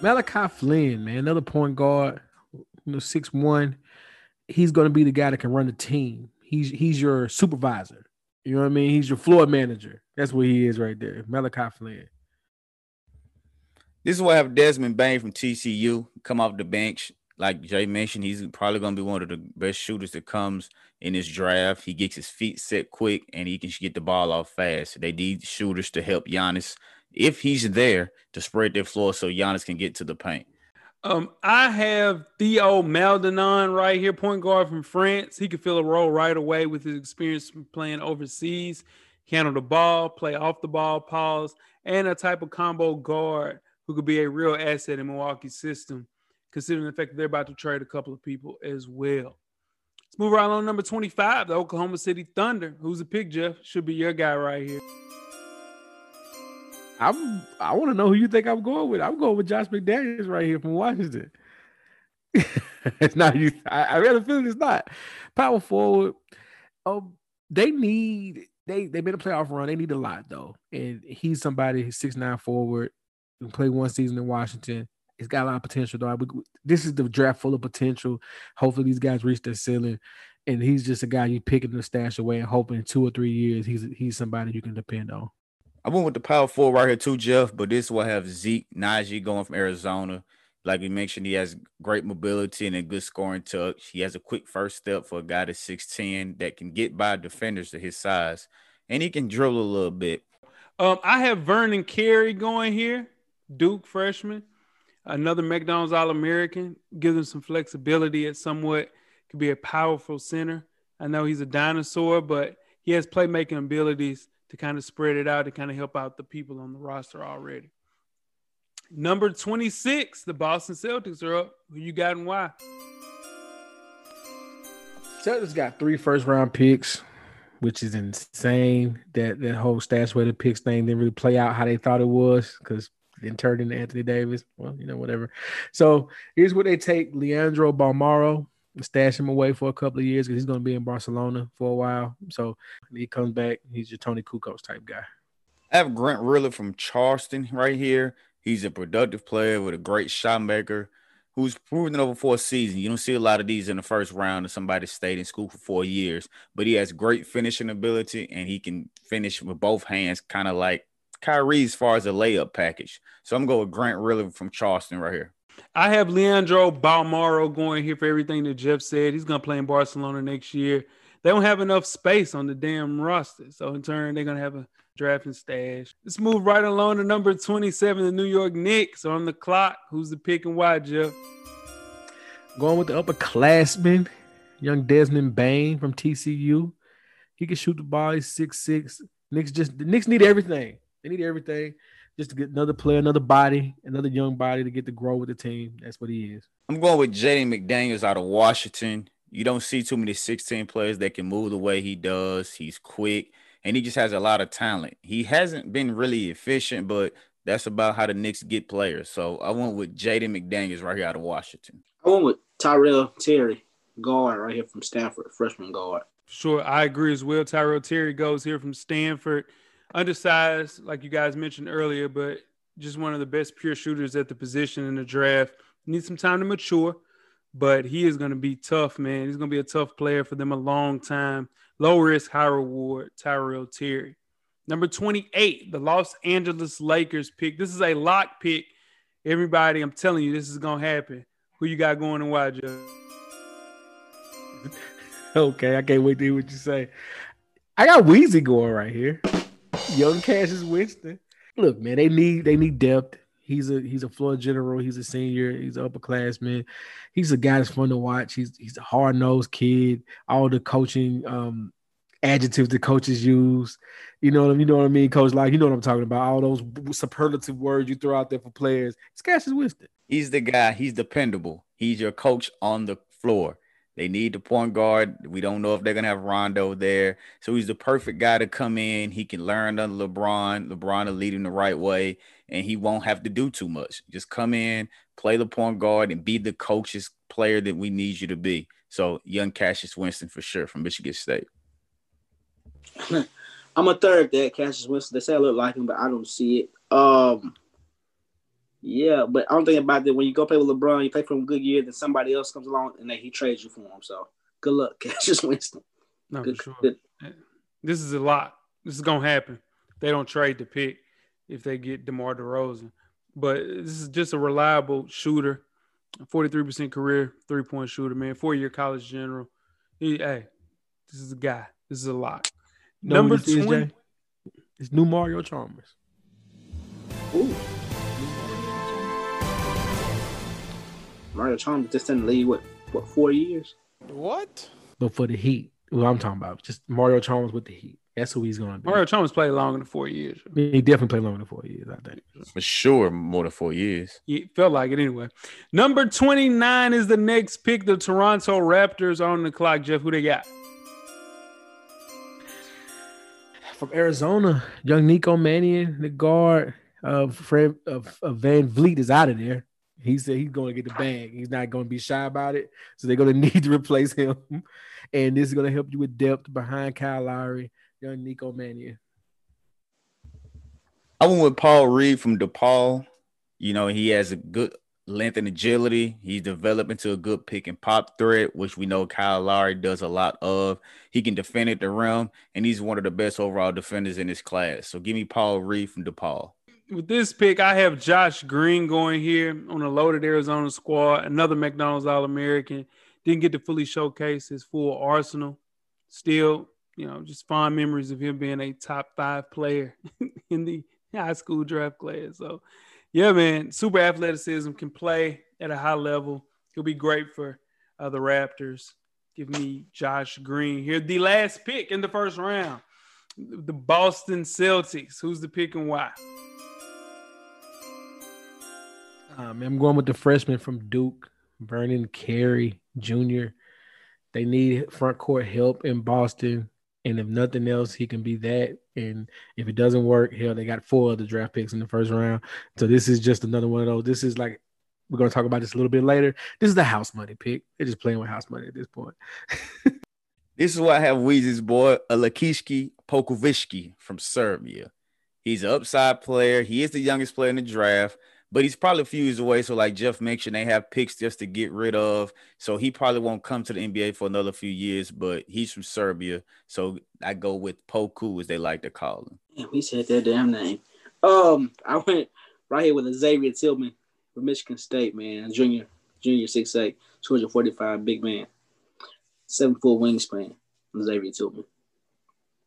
Malachi Flynn, man, another point guard, you know, six one. He's going to be the guy that can run the team. He's he's your supervisor. You know what I mean? He's your floor manager. That's what he is right there. Malachi Flynn. This is why I have Desmond Bane from TCU come off the bench. Like Jay mentioned, he's probably going to be one of the best shooters that comes in this draft. He gets his feet set quick and he can get the ball off fast. They need shooters to help Giannis if he's there to spread their floor so Giannis can get to the paint. Um, I have Theo Maledon right here, point guard from France. He could fill a role right away with his experience playing overseas, handle the ball, play off the ball, pause, and a type of combo guard who could be a real asset in Milwaukee's system, considering the fact that they're about to trade a couple of people as well. Let's move right on number 25, the Oklahoma City Thunder. Who's the pick, Jeff? Should be your guy right here. I'm I want to know who you think I'm going with. I'm going with Josh McDaniels right here from Washington. it's not you. I, I really feel it's not. Power forward. Um, they need they they made a playoff run. They need a lot though, and he's somebody. Six nine forward play one season in Washington. He's got a lot of potential, though. We, this is the draft full of potential. Hopefully, these guys reach their ceiling, and he's just a guy you picking the stash away and hoping two or three years he's he's somebody you can depend on. I went with the power four right here too, Jeff. But this will have Zeke Nnaji going from Arizona. Like we mentioned, he has great mobility and a good scoring touch. He has a quick first step for a guy that's 6'10 that can get by defenders to his size. And he can dribble a little bit. Um, I have Vernon Carey going here, Duke freshman, another McDonald's All American. Gives him some flexibility at somewhat, could be a powerful center. I know he's a dinosaur, but he has playmaking abilities to kind of spread it out to kind of help out the people on the roster already. Number 26, the Boston Celtics are up. Who you got and why? Celtics got three first round picks, which is insane. That that whole stash the picks thing didn't really play out how they thought it was because then turned into Anthony Davis. Well, you know, whatever. So here's where they take Leandro Bolmaro, stash him away for a couple of years because he's going to be in Barcelona for a while. So he comes back, he's your Toni Kukoc type guy. I have Grant Riller from Charleston right here. He's a productive player with a great shot maker who's proven it over four seasons. You don't see a lot of these in the first round of somebody stayed in school for four years, but he has great finishing ability and he can finish with both hands, kind of like Kyrie as far as a layup package. So I'm going with Grant Riller from Charleston right here. I have Leandro Bolmaro going here for everything that Jeff said. He's going to play in Barcelona next year. They don't have enough space on the damn roster. So in turn, they're going to have a drafting stash. Let's move right along to number 27, the New York Knicks on the clock. Who's the pick and why, Jeff? Going with the upperclassman, young Desmond Bane from TCU. He can shoot the ball. He's six six. Knicks just the Knicks need everything. They need everything just to get another player, another body, another young body to get to grow with the team. That's what he is. I'm going with Jaden McDaniels out of Washington. You don't see too many 16 players that can move the way he does. He's quick and he just has a lot of talent. He hasn't been really efficient, but that's about how the Knicks get players. So I went with Jaden McDaniels right here out of Washington. I went with Tyrell Terry, guard right here from Stanford, freshman guard. Sure, I agree as well. Tyrell Terry goes here from Stanford, undersized, like you guys mentioned earlier, but just one of the best pure shooters at the position in the draft. Needs some time to mature, but he is going to be tough, man. He's going to be a tough player for them a long time. Low risk, high reward, Tyrell Terry. Number 28, the Los Angeles Lakers pick. This is a lock pick. Everybody, I'm telling you, this is going to happen. Who you got going and why, Joe? okay, I can't wait to hear what you say. I got Weezy going right here. Young Cassius Winston. Look, man, they need they need depth. He's a he's a floor general. He's a senior. He's an upperclassman. He's a guy that's fun to watch. He's he's a hard nosed kid. All the coaching um, adjectives the coaches use. You know what I mean? You know what I mean, Coach? Like you know what I'm talking about. All those superlative words you throw out there for players. It's Cassius Winston. He's the guy. He's dependable. He's your coach on the floor. They need the point guard. We don't know if they're gonna have Rondo there. So he's the perfect guy to come in. He can learn under LeBron. LeBron will lead him the right way and he won't have to do too much. Just come in, play the point guard, and be the coach's player that we need you to be. So, young Cassius Winston for sure from Michigan State. I'm a third that Cassius Winston. They say I look like him, but I don't see it. Um, yeah, but I'm thinking about that when you go play with LeBron, you play for him good year, then somebody else comes along and then he trades you for him. So good luck, Cassius Winston. No, good, sure. Good. This is a lot. This is gonna happen. They don't trade the pick if they get DeMar DeRozan. But this is just a reliable shooter, 43% career three point shooter, man. Four year college general. He, hey, this is a guy. This is a lot. No, Number 20. It's new Mario Chalmers. Ooh. Mario Chalmers just in the league, what, what, four years? What? But for the Heat, what I'm talking about, just Mario Chalmers with the Heat. That's who he's going to be. Mario Chalmers played longer than four years. He definitely played longer than four years, I think. For sure, more than four years. He felt like it anyway. Number 29 is the next pick. The Toronto Raptors on the clock. Jeff, who they got? From Arizona, young Nico Mannion, the guard of Fred of, of VanVleet is out of there. He said he's going to get the bag. He's not going to be shy about it. So they're going to need to replace him. And this is going to help you with depth behind Kyle Lowry young Nico Mannion. I went with Paul Reed from DePaul. You know, he has a good length and agility. He's developed into a good pick and pop threat, which we know Kyle Lowry does a lot of. He can defend at the rim, and he's one of the best overall defenders in his class. So give me Paul Reed from DePaul. With this pick, I have Josh Green going here on a loaded Arizona squad, another McDonald's All American. Didn't get to fully showcase his full arsenal. Still, you know, just fond memories of him being a top five player in the high school draft class. So, yeah, man, super athleticism can play at a high level. He'll be great for uh, the Raptors. Give me Josh Green here. The last pick in the first round, the Boston Celtics. Who's the pick and why? Um, I'm going with the freshman from Duke, Vernon Carey Jr. They need front court help in Boston. And if nothing else, he can be that. And if it doesn't work, hell, they got four other draft picks in the first round. So this is just another one of those. This is like we're gonna talk about this a little bit later. This is the house money pick. They're just playing with house money at this point. this is why I have Weezy's boy, Alakishki Pokovishki from Serbia. He's an upside player. He is the youngest player in the draft but he's probably a few years away. So, like Jeff mentioned, they have picks just to get rid of. So he probably won't come to the NBA for another few years. But he's from Serbia, so I go with Poku, as they like to call him. Yeah, we said that damn name. Um, I went right here with Xavier Tillman from Michigan State, man, junior, junior six eight, two hundred forty five, big man, seven foot wingspan. Xavier Tillman.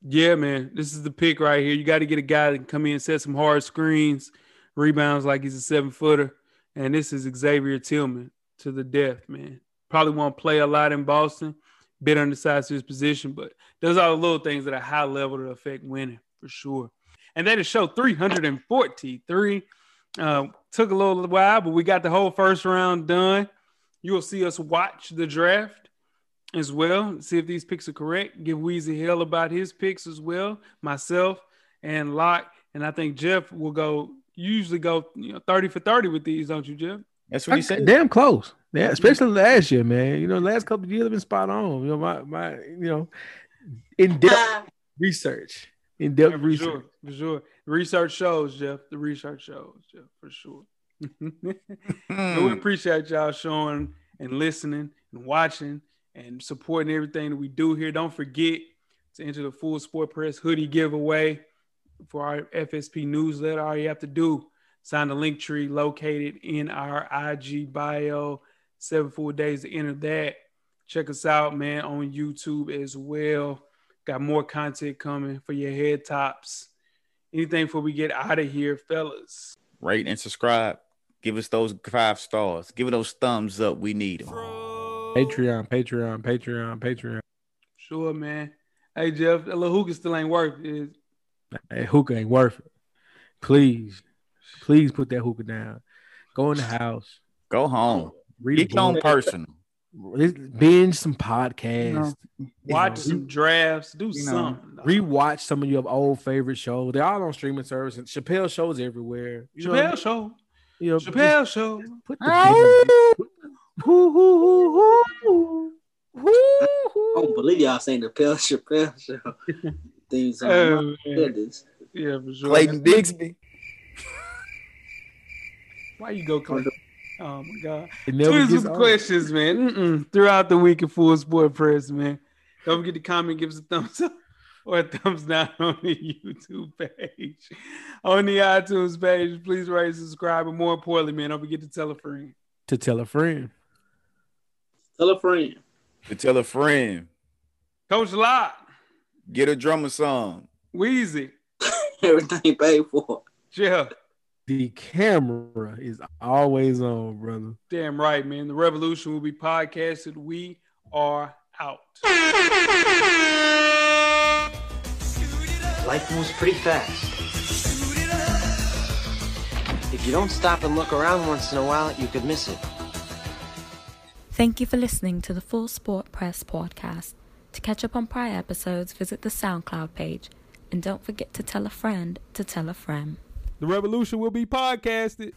Yeah, man, this is the pick right here. You got to get a guy that can come in and set some hard screens rebounds like he's a seven footer. And this is Xavier Tillman to the death, man. Probably won't play a lot in Boston, bit undersized to his position, but does all the little things at a high level to affect winning for sure. And that is show 343. Uh, took a little while, but we got the whole first round done. You will see us watch the draft as well, see if these picks are correct. Give Weezy hell about his picks as well, myself and Lock. And I think Jeff will go you usually go you know 30 for 30 with these, don't you, Jeff? That's what he said. Damn close. Yeah, mm-hmm. especially last year, man. You know, last couple of years have been spot on. You know, my my you know, in depth uh, research. In depth yeah, for research. Sure, for sure. Research shows, Jeff. The research shows, Jeff, for sure. Mm-hmm. we appreciate y'all showing and listening and watching and supporting everything that we do here. Don't forget to enter the full sport press hoodie giveaway for our FSP newsletter, all you have to do sign the link tree located in our IG bio. Seven full days to enter that. Check us out, man, on YouTube as well. Got more content coming for your head tops. Anything before we get out of here, fellas? Rate and subscribe. Give us those five stars. Give it those thumbs up. We need them. Patreon, Patreon, Patreon, Patreon. Sure, man. Hey Jeff, that little hookah still ain't worth it. That hookah ain't worth it. Please, please put that hookah down. Go in the house. Go home. Read Get your own person. Binge some podcasts. You know, watch know, some drafts. Do something. Know, rewatch some of your old favorite shows. They're all on streaming services. Chappelle shows everywhere. You Chappelle know, show. You know, Chappelle just, show. Just put the I don't believe y'all saying the Chappelle Chappelle show things. Oh, yeah, for sure. Clayton Bigsby. Why you go Clayton? Oh my god! Tweet some questions, man. Mm-mm. Throughout the week in full sport press, man. Don't forget to comment, give us a thumbs up or a thumbs down on the YouTube page. On the iTunes page, please rate, subscribe, and more importantly, man, don't forget to tell a friend. To tell a friend. Tell a friend. To tell a friend. Coach Lock. Get a drummer song. Weezy. Everything paid for. Yeah. The camera is always on, brother. Damn right, man. The revolution will be podcasted. We are out. Life moves pretty fast. If you don't stop and look around once in a while, you could miss it. Thank you for listening to the Full Sport Press podcast. To catch up on prior episodes, visit the SoundCloud page. And don't forget to tell a friend to tell a friend. The revolution will be podcasted.